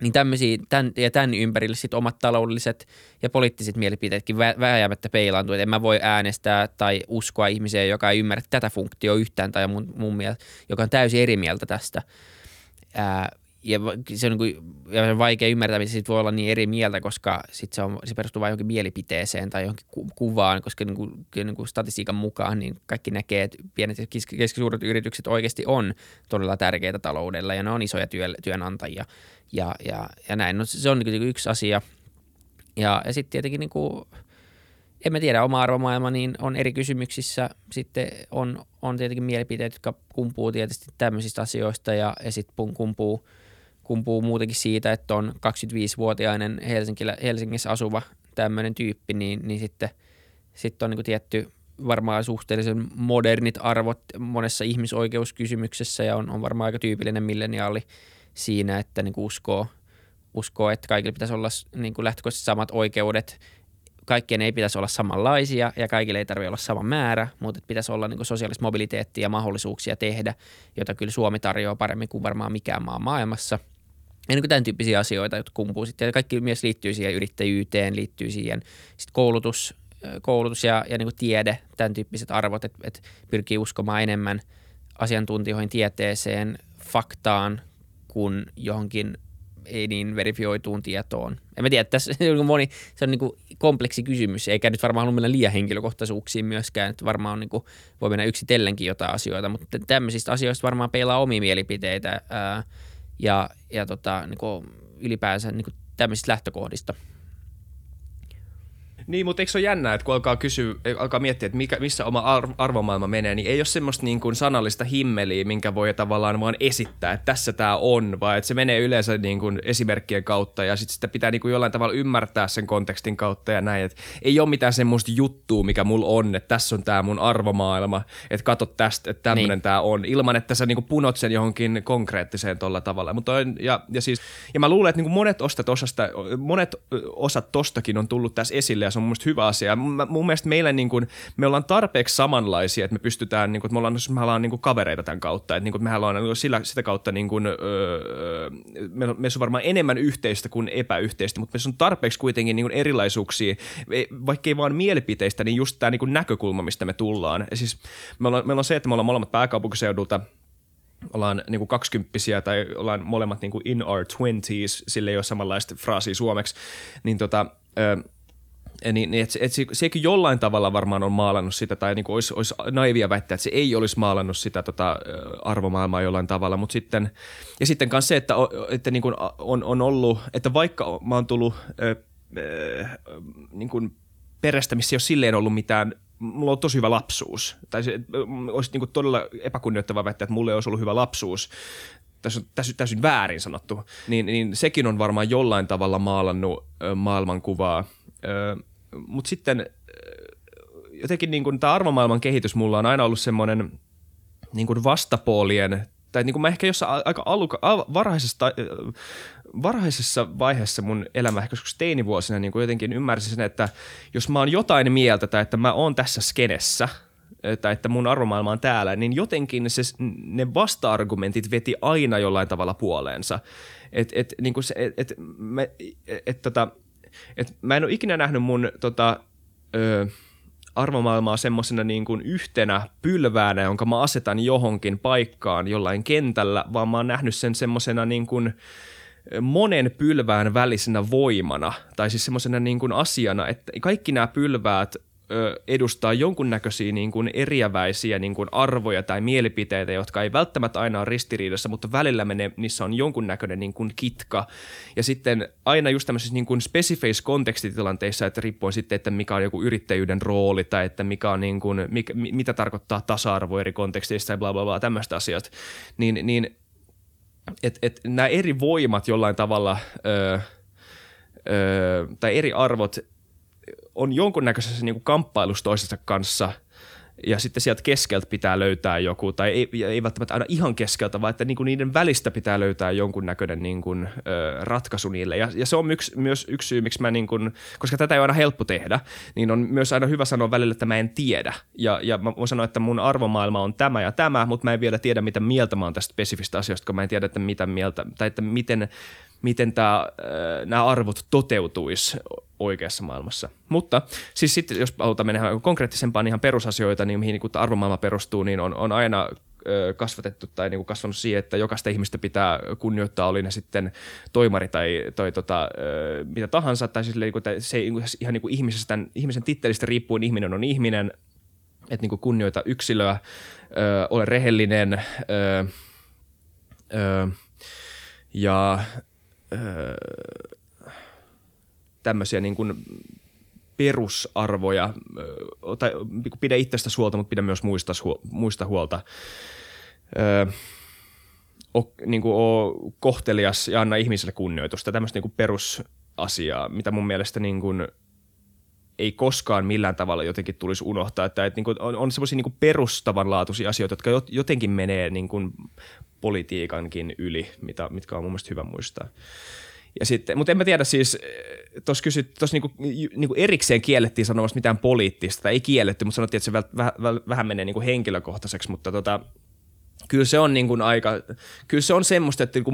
A: Niin tämmöisiä, tämän, ja tämän ympärille sit omat taloudelliset ja poliittiset mielipiteetkin vä- vääjäämättä peilaantuu. Että en mä voi äänestää tai uskoa ihmiseen, joka ei ymmärrä tätä funktioa yhtään tai mun, mun mielestä, joka on täysin eri mieltä tästä. Ää, ja se on, niin kuin, ja on vaikea ymmärtää, miten siitä voi olla niin eri mieltä, koska sit se, on, se perustuu vain johonkin mielipiteeseen tai johonkin ku, kuvaan, koska niin kuin, niin kuin statistiikan mukaan niin kaikki näkee, että pienet ja keskisuuret yritykset oikeasti on todella tärkeitä taloudella ja ne on isoja työ, työnantajia ja, ja, ja näin. No, se on niin yksi asia. Ja, ja sitten tietenkin niin kuin, en mä tiedä, oma arvomaailma niin on eri kysymyksissä. Sitten on, on tietenkin mielipiteet, jotka kumpuu tietysti tämmöisistä asioista ja, ja sitten kumpuu – kumpuu muutenkin siitä, että on 25-vuotiainen Helsingissä asuva tämmöinen tyyppi, niin, niin sitten, sitten on niin tietty varmaan suhteellisen modernit arvot monessa ihmisoikeuskysymyksessä ja on, on varmaan aika tyypillinen milleniaali siinä, että niin uskoo, uskoo, että kaikille pitäisi olla niin kuin lähtökohtaisesti samat oikeudet. Kaikkien ei pitäisi olla samanlaisia ja kaikille ei tarvitse olla sama määrä, mutta pitäisi olla niin sosiaalista mobiliteettia ja mahdollisuuksia tehdä, jota kyllä Suomi tarjoaa paremmin kuin varmaan mikään maa maailmassa – ja niin tämän tyyppisiä asioita, jotka kumpuu sitten. Ja kaikki myös liittyy siihen yrittäjyyteen, liittyy siihen sitten koulutus, koulutus ja, ja niin kuin tiede, tämän tyyppiset arvot, että, että pyrkii uskomaan enemmän asiantuntijoihin, tieteeseen, faktaan kuin johonkin ei niin verifioituun tietoon. En mä tiedä, tässä on moni, se on niin kuin kompleksi kysymys, eikä nyt varmaan halua mennä liian henkilökohtaisuuksiin myöskään, että varmaan on niin kuin, voi mennä yksitellenkin jotain asioita, mutta tämmöisistä asioista varmaan peilaa omia mielipiteitä ää, ja, ja tota, niin kuin ylipäänsä niin kuin tämmöisistä lähtökohdista –
B: niin, mutta eikö se ole jännää, että kun alkaa, kysyä, alkaa miettiä, että mikä, missä oma arvomaailma menee, niin ei ole semmoista niin kuin sanallista himmeliä, minkä voi tavallaan vaan esittää, että tässä tämä on, vaan että se menee yleensä niin kuin esimerkkien kautta ja sitten sitä pitää niin kuin jollain tavalla ymmärtää sen kontekstin kautta ja näin. Että ei ole mitään semmoista juttua, mikä mulla on, että tässä on tämä mun arvomaailma, että katso tästä, että tämmöinen niin. tämä on, ilman että sä niin kuin punot sen johonkin konkreettiseen tuolla tavalla. Mutta ja, ja, siis, ja mä luulen, että niin kuin monet, ostat osasta, monet osat tostakin on tullut tässä esille ja se on mun mielestä hyvä asia. Mun, mun mielestä meillä niin kuin, me ollaan tarpeeksi samanlaisia, että me pystytään, niin kuin, että me ollaan, me ollaan niin kuin kavereita tämän kautta, että niin kuin, me ollaan niin kuin, sillä, sitä kautta, niin kuin, öö, me, me on varmaan enemmän yhteistä kuin epäyhteistä, mutta me on tarpeeksi kuitenkin niin kuin erilaisuuksia, e, vaikkei vaan mielipiteistä, niin just tämä niin kuin näkökulma, mistä me tullaan. Ja siis me ollaan, meillä on se, että me ollaan molemmat pääkaupunkiseudulta – ollaan niin kuin kaksikymppisiä tai ollaan molemmat niin kuin in our twenties, sille ei ole samanlaista fraasia suomeksi, niin tota, niin, niin et, et se, sekin jollain tavalla varmaan on maalannut sitä, tai niin kuin olisi, olisi naivia väittää, että se ei olisi maalannut sitä tota, arvomaailmaa jollain tavalla, mutta sitten, ja sitten myös se, että, että niin kuin on, on ollut, että vaikka mä oon tullut äh, niin kuin perästä, missä ei ole silleen ollut mitään mulla on tosi hyvä lapsuus. Tai se, olisi niin kuin todella epäkunnioittava väittää, että mulla ei olisi ollut hyvä lapsuus. Tässä on täysin, täysin väärin sanottu. Niin, niin sekin on varmaan jollain tavalla maalannut maailmankuvaa. Mutta sitten jotenkin niin tämä arvomaailman kehitys mulla on aina ollut semmoinen niin kuin vastapuolien, tai niin kuin mä ehkä jossain aika aluka, al, varhaisessa, varhaisessa vaiheessa mun elämä, ehkä joskus teinivuosina niin kuin jotenkin ymmärsin sen, että jos mä oon jotain mieltä tai että mä oon tässä skenessä, tai että mun arvomaailma on täällä, niin jotenkin se, ne vasta-argumentit veti aina jollain tavalla puoleensa. Et, et, niin se, et, et, me, et, tota, et mä en ole ikinä nähnyt mun tota, ö, arvomaailmaa semmoisena niin kuin yhtenä pylväänä, jonka mä asetan johonkin paikkaan jollain kentällä, vaan mä oon nähnyt sen semmoisena niin kuin monen pylvään välisenä voimana, tai siis semmoisena niin kuin asiana, että kaikki nämä pylväät edustaa jonkunnäköisiä niin kuin eriäväisiä niin kuin arvoja tai mielipiteitä, jotka ei välttämättä aina ole ristiriidassa, mutta välillä menee, niissä on jonkunnäköinen niin kuin kitka. Ja sitten aina just tämmöisissä niin kuin spesifeissä kontekstitilanteissa, että riippuen sitten, että mikä on joku yrittäjyyden rooli tai että mikä on niin kuin, mikä, mitä tarkoittaa tasa-arvo eri konteksteissa ja bla bla bla, tämmöistä asiat, niin, niin että et nämä eri voimat jollain tavalla öö, öö, tai eri arvot – on jonkunnäköisessä niin kamppailussa toisensa kanssa ja sitten sieltä keskeltä pitää löytää joku, tai ei, ei välttämättä aina ihan keskeltä, vaan että niin kuin niiden välistä pitää löytää jonkunnäköinen niin kuin, ö, ratkaisu niille. Ja, ja se on yksi, myös yksi syy, miksi mä, niin kuin, koska tätä ei ole aina helppo tehdä, niin on myös aina hyvä sanoa välillä, että mä en tiedä. Ja, ja mä voin sanoa, että mun arvomaailma on tämä ja tämä, mutta mä en vielä tiedä, mitä mieltä mä oon tästä spesifistä asiasta, kun mä en tiedä, että mitä mieltä, tai että miten, miten tämä, nämä arvot toteutuisi oikeassa maailmassa. Mutta siis sitten, jos halutaan mennä konkreettisempaan ihan perusasioita, niin mihin niin arvomaailma perustuu, niin on, on aina kasvatettu tai niin kuin kasvanut siihen, että jokaista ihmistä pitää kunnioittaa, oli ne sitten toimari tai toi, tota, mitä tahansa, tai siis niin kuin, se ihan niin kuin ihmisestä, ihmisen tittelistä riippuen ihminen on ihminen, että niin kuin kunnioita yksilöä, ole rehellinen ö, ö, ja tämmöisiä niin kuin perusarvoja, tai niinku pidä itsestä huolta, mutta pidä myös muista, muista huolta. Öö, o, niin kuin kohtelias ja anna ihmiselle kunnioitusta. Tämmöistä niin kuin perusasiaa, mitä mun mielestä niin kuin ei koskaan millään tavalla jotenkin tulisi unohtaa. Että, että niin kuin on, on semmoisia niin perustavanlaatuisia asioita, jotka jotenkin menee niin kuin politiikankin yli, mitä, mitkä on mun mielestä hyvä muistaa. Ja sitten, mutta en mä tiedä siis, eh, tuossa kysyt, tuossa niinku, niinku erikseen kiellettiin sanomasta mitään poliittista, tai ei kielletty, mutta sanottiin, että se väl, väh, väh, vähän menee niinku henkilökohtaiseksi, mutta tota, kyllä se on niinku aika, kyllä se on semmoista, että niinku,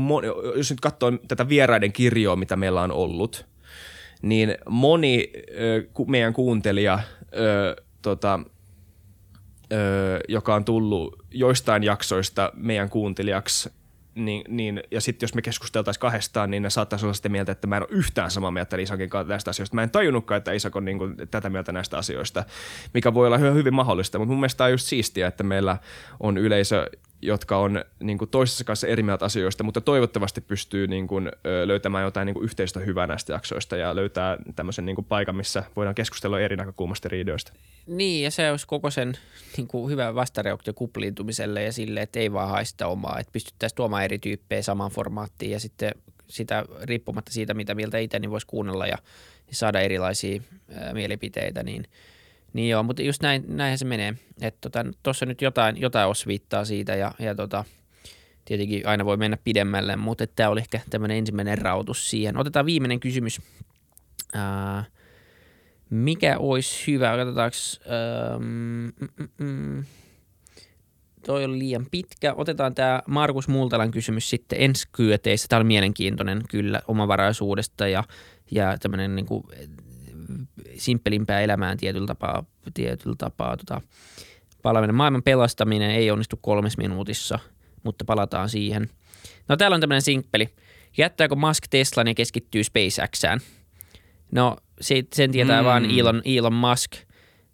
B: jos nyt katsoo tätä vieraiden kirjoa, mitä meillä on ollut, niin moni ö, meidän kuuntelija, ö, tota, ö, joka on tullut joistain jaksoista meidän kuuntelijaksi niin, niin, ja sitten jos me keskusteltaisiin kahdestaan, niin ne saattaisi olla sitä mieltä, että mä en ole yhtään samaa mieltä Isakin kanssa näistä asioista. Mä en tajunnutkaan, että Isak on niin kuin, tätä mieltä näistä asioista, mikä voi olla hyvin, mahdollista. Mutta mun mielestä on just siistiä, että meillä on yleisö, jotka on niin kuin toisessa kanssa eri mieltä asioista, mutta toivottavasti pystyy niin kuin, löytämään jotain niin kuin yhteistä hyvää näistä jaksoista ja löytää tämmöisen niin kuin paikan, missä voidaan keskustella eri näkökulmasta riidoista.
A: Niin, ja se olisi koko sen niin kuin hyvä vastareaktio kupliintumiselle ja sille, että ei vaan haista omaa, että pystyttäisiin tuomaan eri tyyppejä samaan formaattiin ja sitten sitä riippumatta siitä, mitä mieltä itse, niin voisi kuunnella ja, ja saada erilaisia ää, mielipiteitä, niin – niin joo, mutta just näin, näinhän se menee. Että tuossa tota, nyt jotain, jotain osviittaa siitä ja, ja tota, tietenkin aina voi mennä pidemmälle, mutta tämä oli ehkä tämmöinen ensimmäinen rautus siihen. Otetaan viimeinen kysymys. Ää, mikä olisi hyvä? Katsotaanko... Ähm, mm, mm, mm. Toi on liian pitkä. Otetaan tämä Markus Multalan kysymys sitten ensi kyöteissä. Tämä on mielenkiintoinen kyllä omavaraisuudesta ja, ja tämmöinen niin kuin simppelimpää elämään tietyllä tapaa, tietyllä tapaa tota, palaaminen. Maailman pelastaminen ei onnistu kolmes minuutissa, mutta palataan siihen. No täällä on tämmöinen simppeli. Jättääkö Musk Teslan ja keskittyy SpaceXään? No sen tietää mm. vaan Elon, Elon Musk.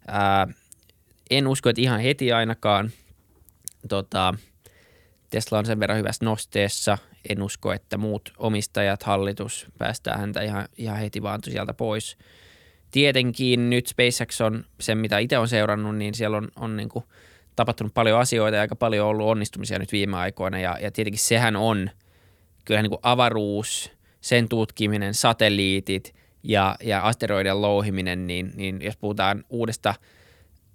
A: Ää, en usko, että ihan heti ainakaan. Tota, Tesla on sen verran hyvässä nosteessa. En usko, että muut omistajat, hallitus päästää häntä ihan, ihan heti vaan sieltä pois – tietenkin nyt SpaceX on sen, mitä itse on seurannut, niin siellä on, on niin kuin tapahtunut paljon asioita ja aika paljon ollut onnistumisia nyt viime aikoina. Ja, ja tietenkin sehän on kyllä niin kuin avaruus, sen tutkiminen, satelliitit ja, ja asteroidien louhiminen, niin, niin jos puhutaan uudesta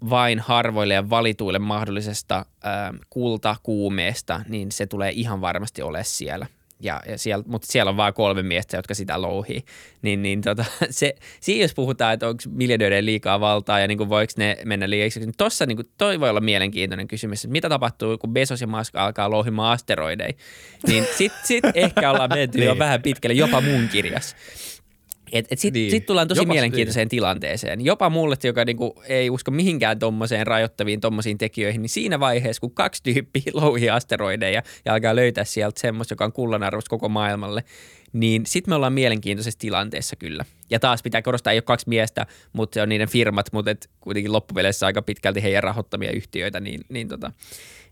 A: vain harvoille ja valituille mahdollisesta ää, kultakuumeesta, niin se tulee ihan varmasti ole siellä ja, ja siellä, mutta siellä on vain kolme miestä, jotka sitä louhii. Niin, niin tota, se, siinä jos puhutaan, että onko miljardöiden liikaa valtaa ja niin kuin voiko ne mennä liiaksi, niin tuossa niin kuin, toi voi olla mielenkiintoinen kysymys, että mitä tapahtuu, kun Bezos ja Musk alkaa louhimaan asteroideja. Niin sitten sit ehkä ollaan menty jo niin. vähän pitkälle, jopa mun kirjas. Et, et Sitten niin. sit tullaan tosi Jopa mielenkiintoiseen niin. tilanteeseen. Jopa mulle, joka niinku ei usko mihinkään tuommoiseen rajoittaviin tuommoisiin tekijöihin, niin siinä vaiheessa, kun kaksi tyyppiä louhii asteroideja ja alkaa löytää sieltä semmoista, joka on kullanarvoista koko maailmalle, niin sitten me ollaan mielenkiintoisessa tilanteessa kyllä. Ja taas pitää korostaa, ei ole kaksi miestä, mutta se on niiden firmat, mutta et kuitenkin loppupeleissä aika pitkälti heidän rahoittamia yhtiöitä, niin, niin tota,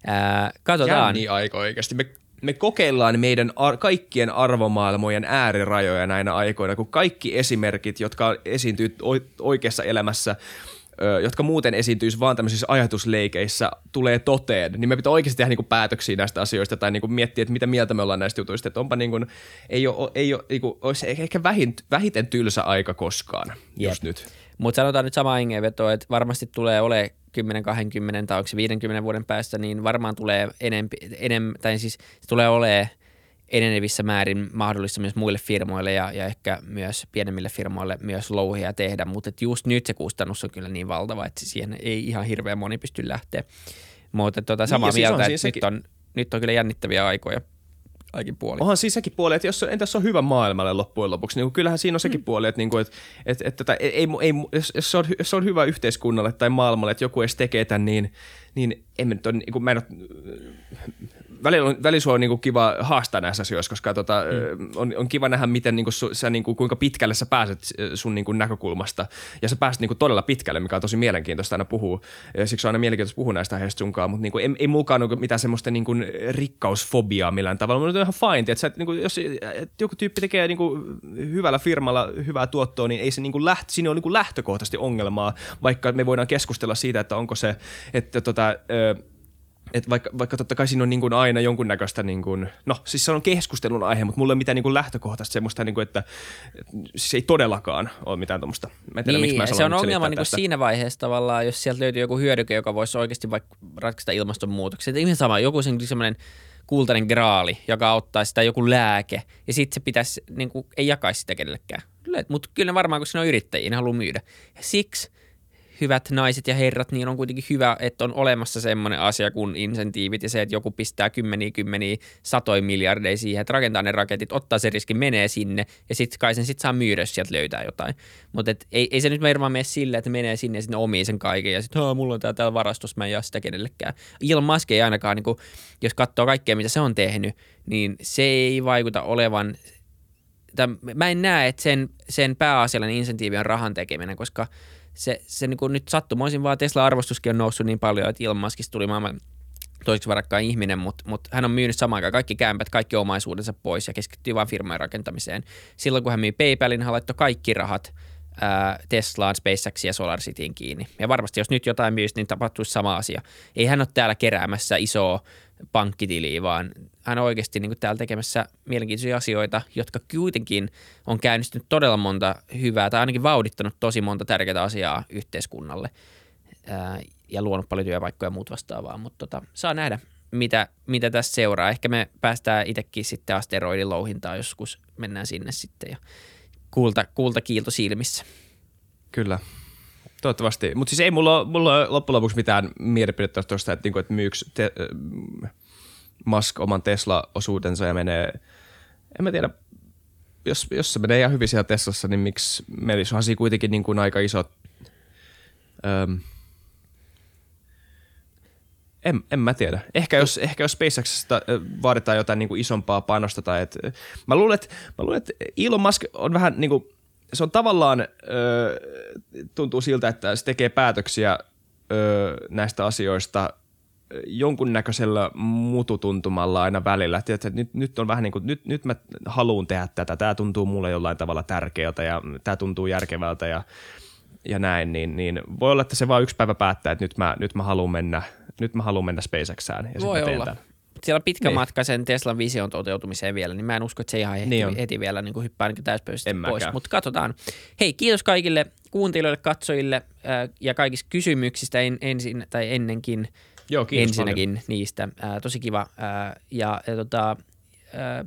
A: ää, katsotaan.
B: Jänni aika oikeasti. Me me kokeillaan meidän ar- kaikkien arvomaailmojen äärirajoja näinä aikoina, kun kaikki esimerkit, jotka esiintyy oikeassa elämässä, jotka muuten esiintyisi vaan tämmöisissä ajatusleikeissä, tulee toteen, niin me pitää oikeasti tehdä niinku päätöksiä näistä asioista tai niinku miettiä, että mitä mieltä me ollaan näistä jutuista. Että onpa niinku, ei ole, ei ole niinku, olisi ehkä vähin, vähiten tylsä aika koskaan, Jep. just nyt.
A: Mutta sanotaan nyt sama hengenveto, että varmasti tulee ole 10, 20 tai onko se 50 vuoden päästä, niin varmaan tulee enempi, enem, tai siis se tulee olemaan enenevissä määrin mahdollista myös muille firmoille ja, ja ehkä myös pienemmille firmoille myös louhia tehdä, mutta just nyt se kustannus on kyllä niin valtava, että siihen ei ihan hirveän moni pysty lähteä. Mutta tuota, samaa niin, mieltä, siis että nyt on, nyt on kyllä jännittäviä aikoja kaikin puoli.
B: Onhan siis sekin puoli, että jos, entäs se on hyvä maailmalle loppujen lopuksi, niin kyllähän siinä on sekin mm. puoli, että, niin kuin, että, että, että, että ei, ei, jos, jos, se on, jos se on hyvä yhteiskunnalle tai maailmalle, että joku edes tekee tämän, niin, niin en mä nyt ole, niin kuin, mä en ole välillä, on, välillä on niin kiva haastaa näissä asioissa, koska tota, mm. on, on kiva nähdä, miten niin kuin, sä, niin kuin, kuinka pitkälle sä pääset sun niin kuin, näkökulmasta. Ja sä pääset niin kuin, todella pitkälle, mikä on tosi mielenkiintoista aina puhua. Ja siksi on aina mielenkiintoista puhua näistä aiheista sunkaan, mutta niin kuin, ei, ei mulkaan ole mitään semmoista niin kuin, rikkausfobiaa millään tavalla. Mutta on ihan fine, että sä, niin kuin, jos että joku tyyppi tekee niin kuin, hyvällä firmalla hyvää tuottoa, niin ei se niin kuin, läht, siinä ole niin kuin, lähtökohtaisesti ongelmaa, vaikka me voidaan keskustella siitä, että onko se, että tota, ö, et vaikka, vaikka totta kai siinä on niin kuin aina jonkunnäköistä, niin kuin, no siis se on keskustelun aihe, mutta mulla ei ole mitään niin kuin lähtökohtaista semmoista, niin kuin, että, että siis ei todellakaan ole mitään tuommoista.
A: niin, miksi mä se on ongelma niin kuin siinä vaiheessa tavallaan, jos sieltä löytyy joku hyödyke, joka voisi oikeasti vaikka ratkaista ilmastonmuutoksen. Ihan sama, joku semmoinen kultainen graali, joka auttaa sitä joku lääke, ja sitten se pitäisi, niin kuin, ei jakaisi sitä kenellekään. Mutta kyllä ne varmaan, kun siinä on yrittäjiä, ne haluaa myydä. Ja siksi hyvät naiset ja herrat, niin on kuitenkin hyvä, että on olemassa semmoinen asia kuin insentiivit ja se, että joku pistää kymmeniä kymmeniä satoja miljardeja siihen, että rakentaa ne raketit, ottaa se riski, menee sinne ja sitten kai sen sitten saa myydä, sieltä löytää jotain. Mutta ei, ei se nyt varmaan mene sille, että menee sinne ja sitten omii sen kaiken ja sitten mulla on tää täällä varastus, mä en jaa sitä kenellekään. Elon Musk ei ainakaan, niin kuin, jos katsoo kaikkea, mitä se on tehnyt, niin se ei vaikuta olevan mä en näe, että sen, sen pääasiallinen insentiivi on rahan tekeminen, koska se, se niin nyt sattumoisin vaan Tesla-arvostuskin on noussut niin paljon, että Elon Muskista tuli maailman toiseksi varakkain ihminen, mutta, mutta hän on myynyt samaan aikaan kaikki kämpät, kaikki omaisuudensa pois ja keskittyy vain firmojen rakentamiseen. Silloin kun hän myi PayPalin, hän laittoi kaikki rahat ää, Teslaan, SpaceXiin ja SolarCityin kiinni. Ja varmasti jos nyt jotain myisi, niin tapahtuisi sama asia. Ei hän ole täällä keräämässä isoa pankkitiliä, vaan hän on oikeasti niin täällä tekemässä mielenkiintoisia asioita, jotka kuitenkin on käynnistynyt todella monta hyvää tai ainakin vauhdittanut tosi monta tärkeää asiaa yhteiskunnalle ää, ja luonut paljon työpaikkoja ja muut vastaavaa, mutta tota, saa nähdä, mitä, mitä tässä seuraa. Ehkä me päästään itsekin sitten asteroidin louhintaan joskus, mennään sinne sitten ja kulta, kulta kiilto silmissä.
B: Kyllä. Toivottavasti. Mutta siis ei mulla, mulla ole loppujen lopuksi mitään mielipidettä tuosta, että, niinku, että myyks te, äh, Musk oman Tesla-osuutensa ja menee, en mä tiedä, jos, jos se menee ihan hyvin siellä Teslassa, niin miksi meillä onhan siinä kuitenkin niin kuin aika isot, ähm, en, en mä tiedä. Ehkä jos, ehkä jos SpaceXista vaaditaan jotain niin kuin isompaa panosta tai et, mä luulen, että, mä luulen, että Elon Musk on vähän niin kuin, se on tavallaan, ö, tuntuu siltä, että se tekee päätöksiä ö, näistä asioista jonkunnäköisellä mututuntumalla aina välillä. Tiedätkö, että nyt, nyt on vähän niin kuin, nyt, nyt mä haluan tehdä tätä, tämä tuntuu mulle jollain tavalla tärkeältä ja tämä tuntuu järkevältä ja, ja näin, niin, niin voi olla, että se vaan yksi päivä päättää, että nyt mä, nyt mä haluan mennä, nyt mä haluan mennä SpaceXään ja
A: voi
B: sitten
A: olla. Tämän siellä on pitkä niin. matka sen Teslan vision toteutumiseen vielä, niin mä en usko, että se ihan heti, niin heti vielä niin kuin hyppää niin täyspöysti pois. Mutta katsotaan. Hei, kiitos kaikille kuuntelijoille, katsojille äh, ja kaikista kysymyksistä en, ensin tai ennenkin.
B: Joo, kiitos
A: ensinnäkin
B: paljon.
A: niistä. Äh, tosi kiva. Äh, ja, ja tota, äh,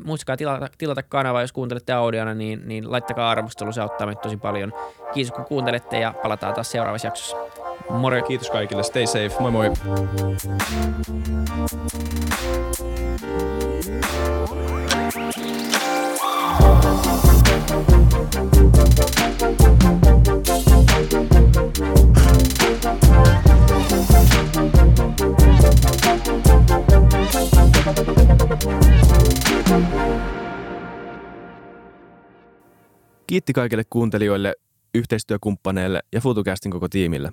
A: muistakaa tilata, tilata kanava, jos kuuntelette audiona, niin, niin laittakaa arvostelu, se auttaa meitä tosi paljon. Kiitos kun kuuntelette ja palataan taas seuraavassa jaksossa.
B: Moro. Kiitos kaikille. Stay safe. Moi moi. Kiitti kaikille kuuntelijoille, yhteistyökumppaneille ja FutuCastin koko tiimille.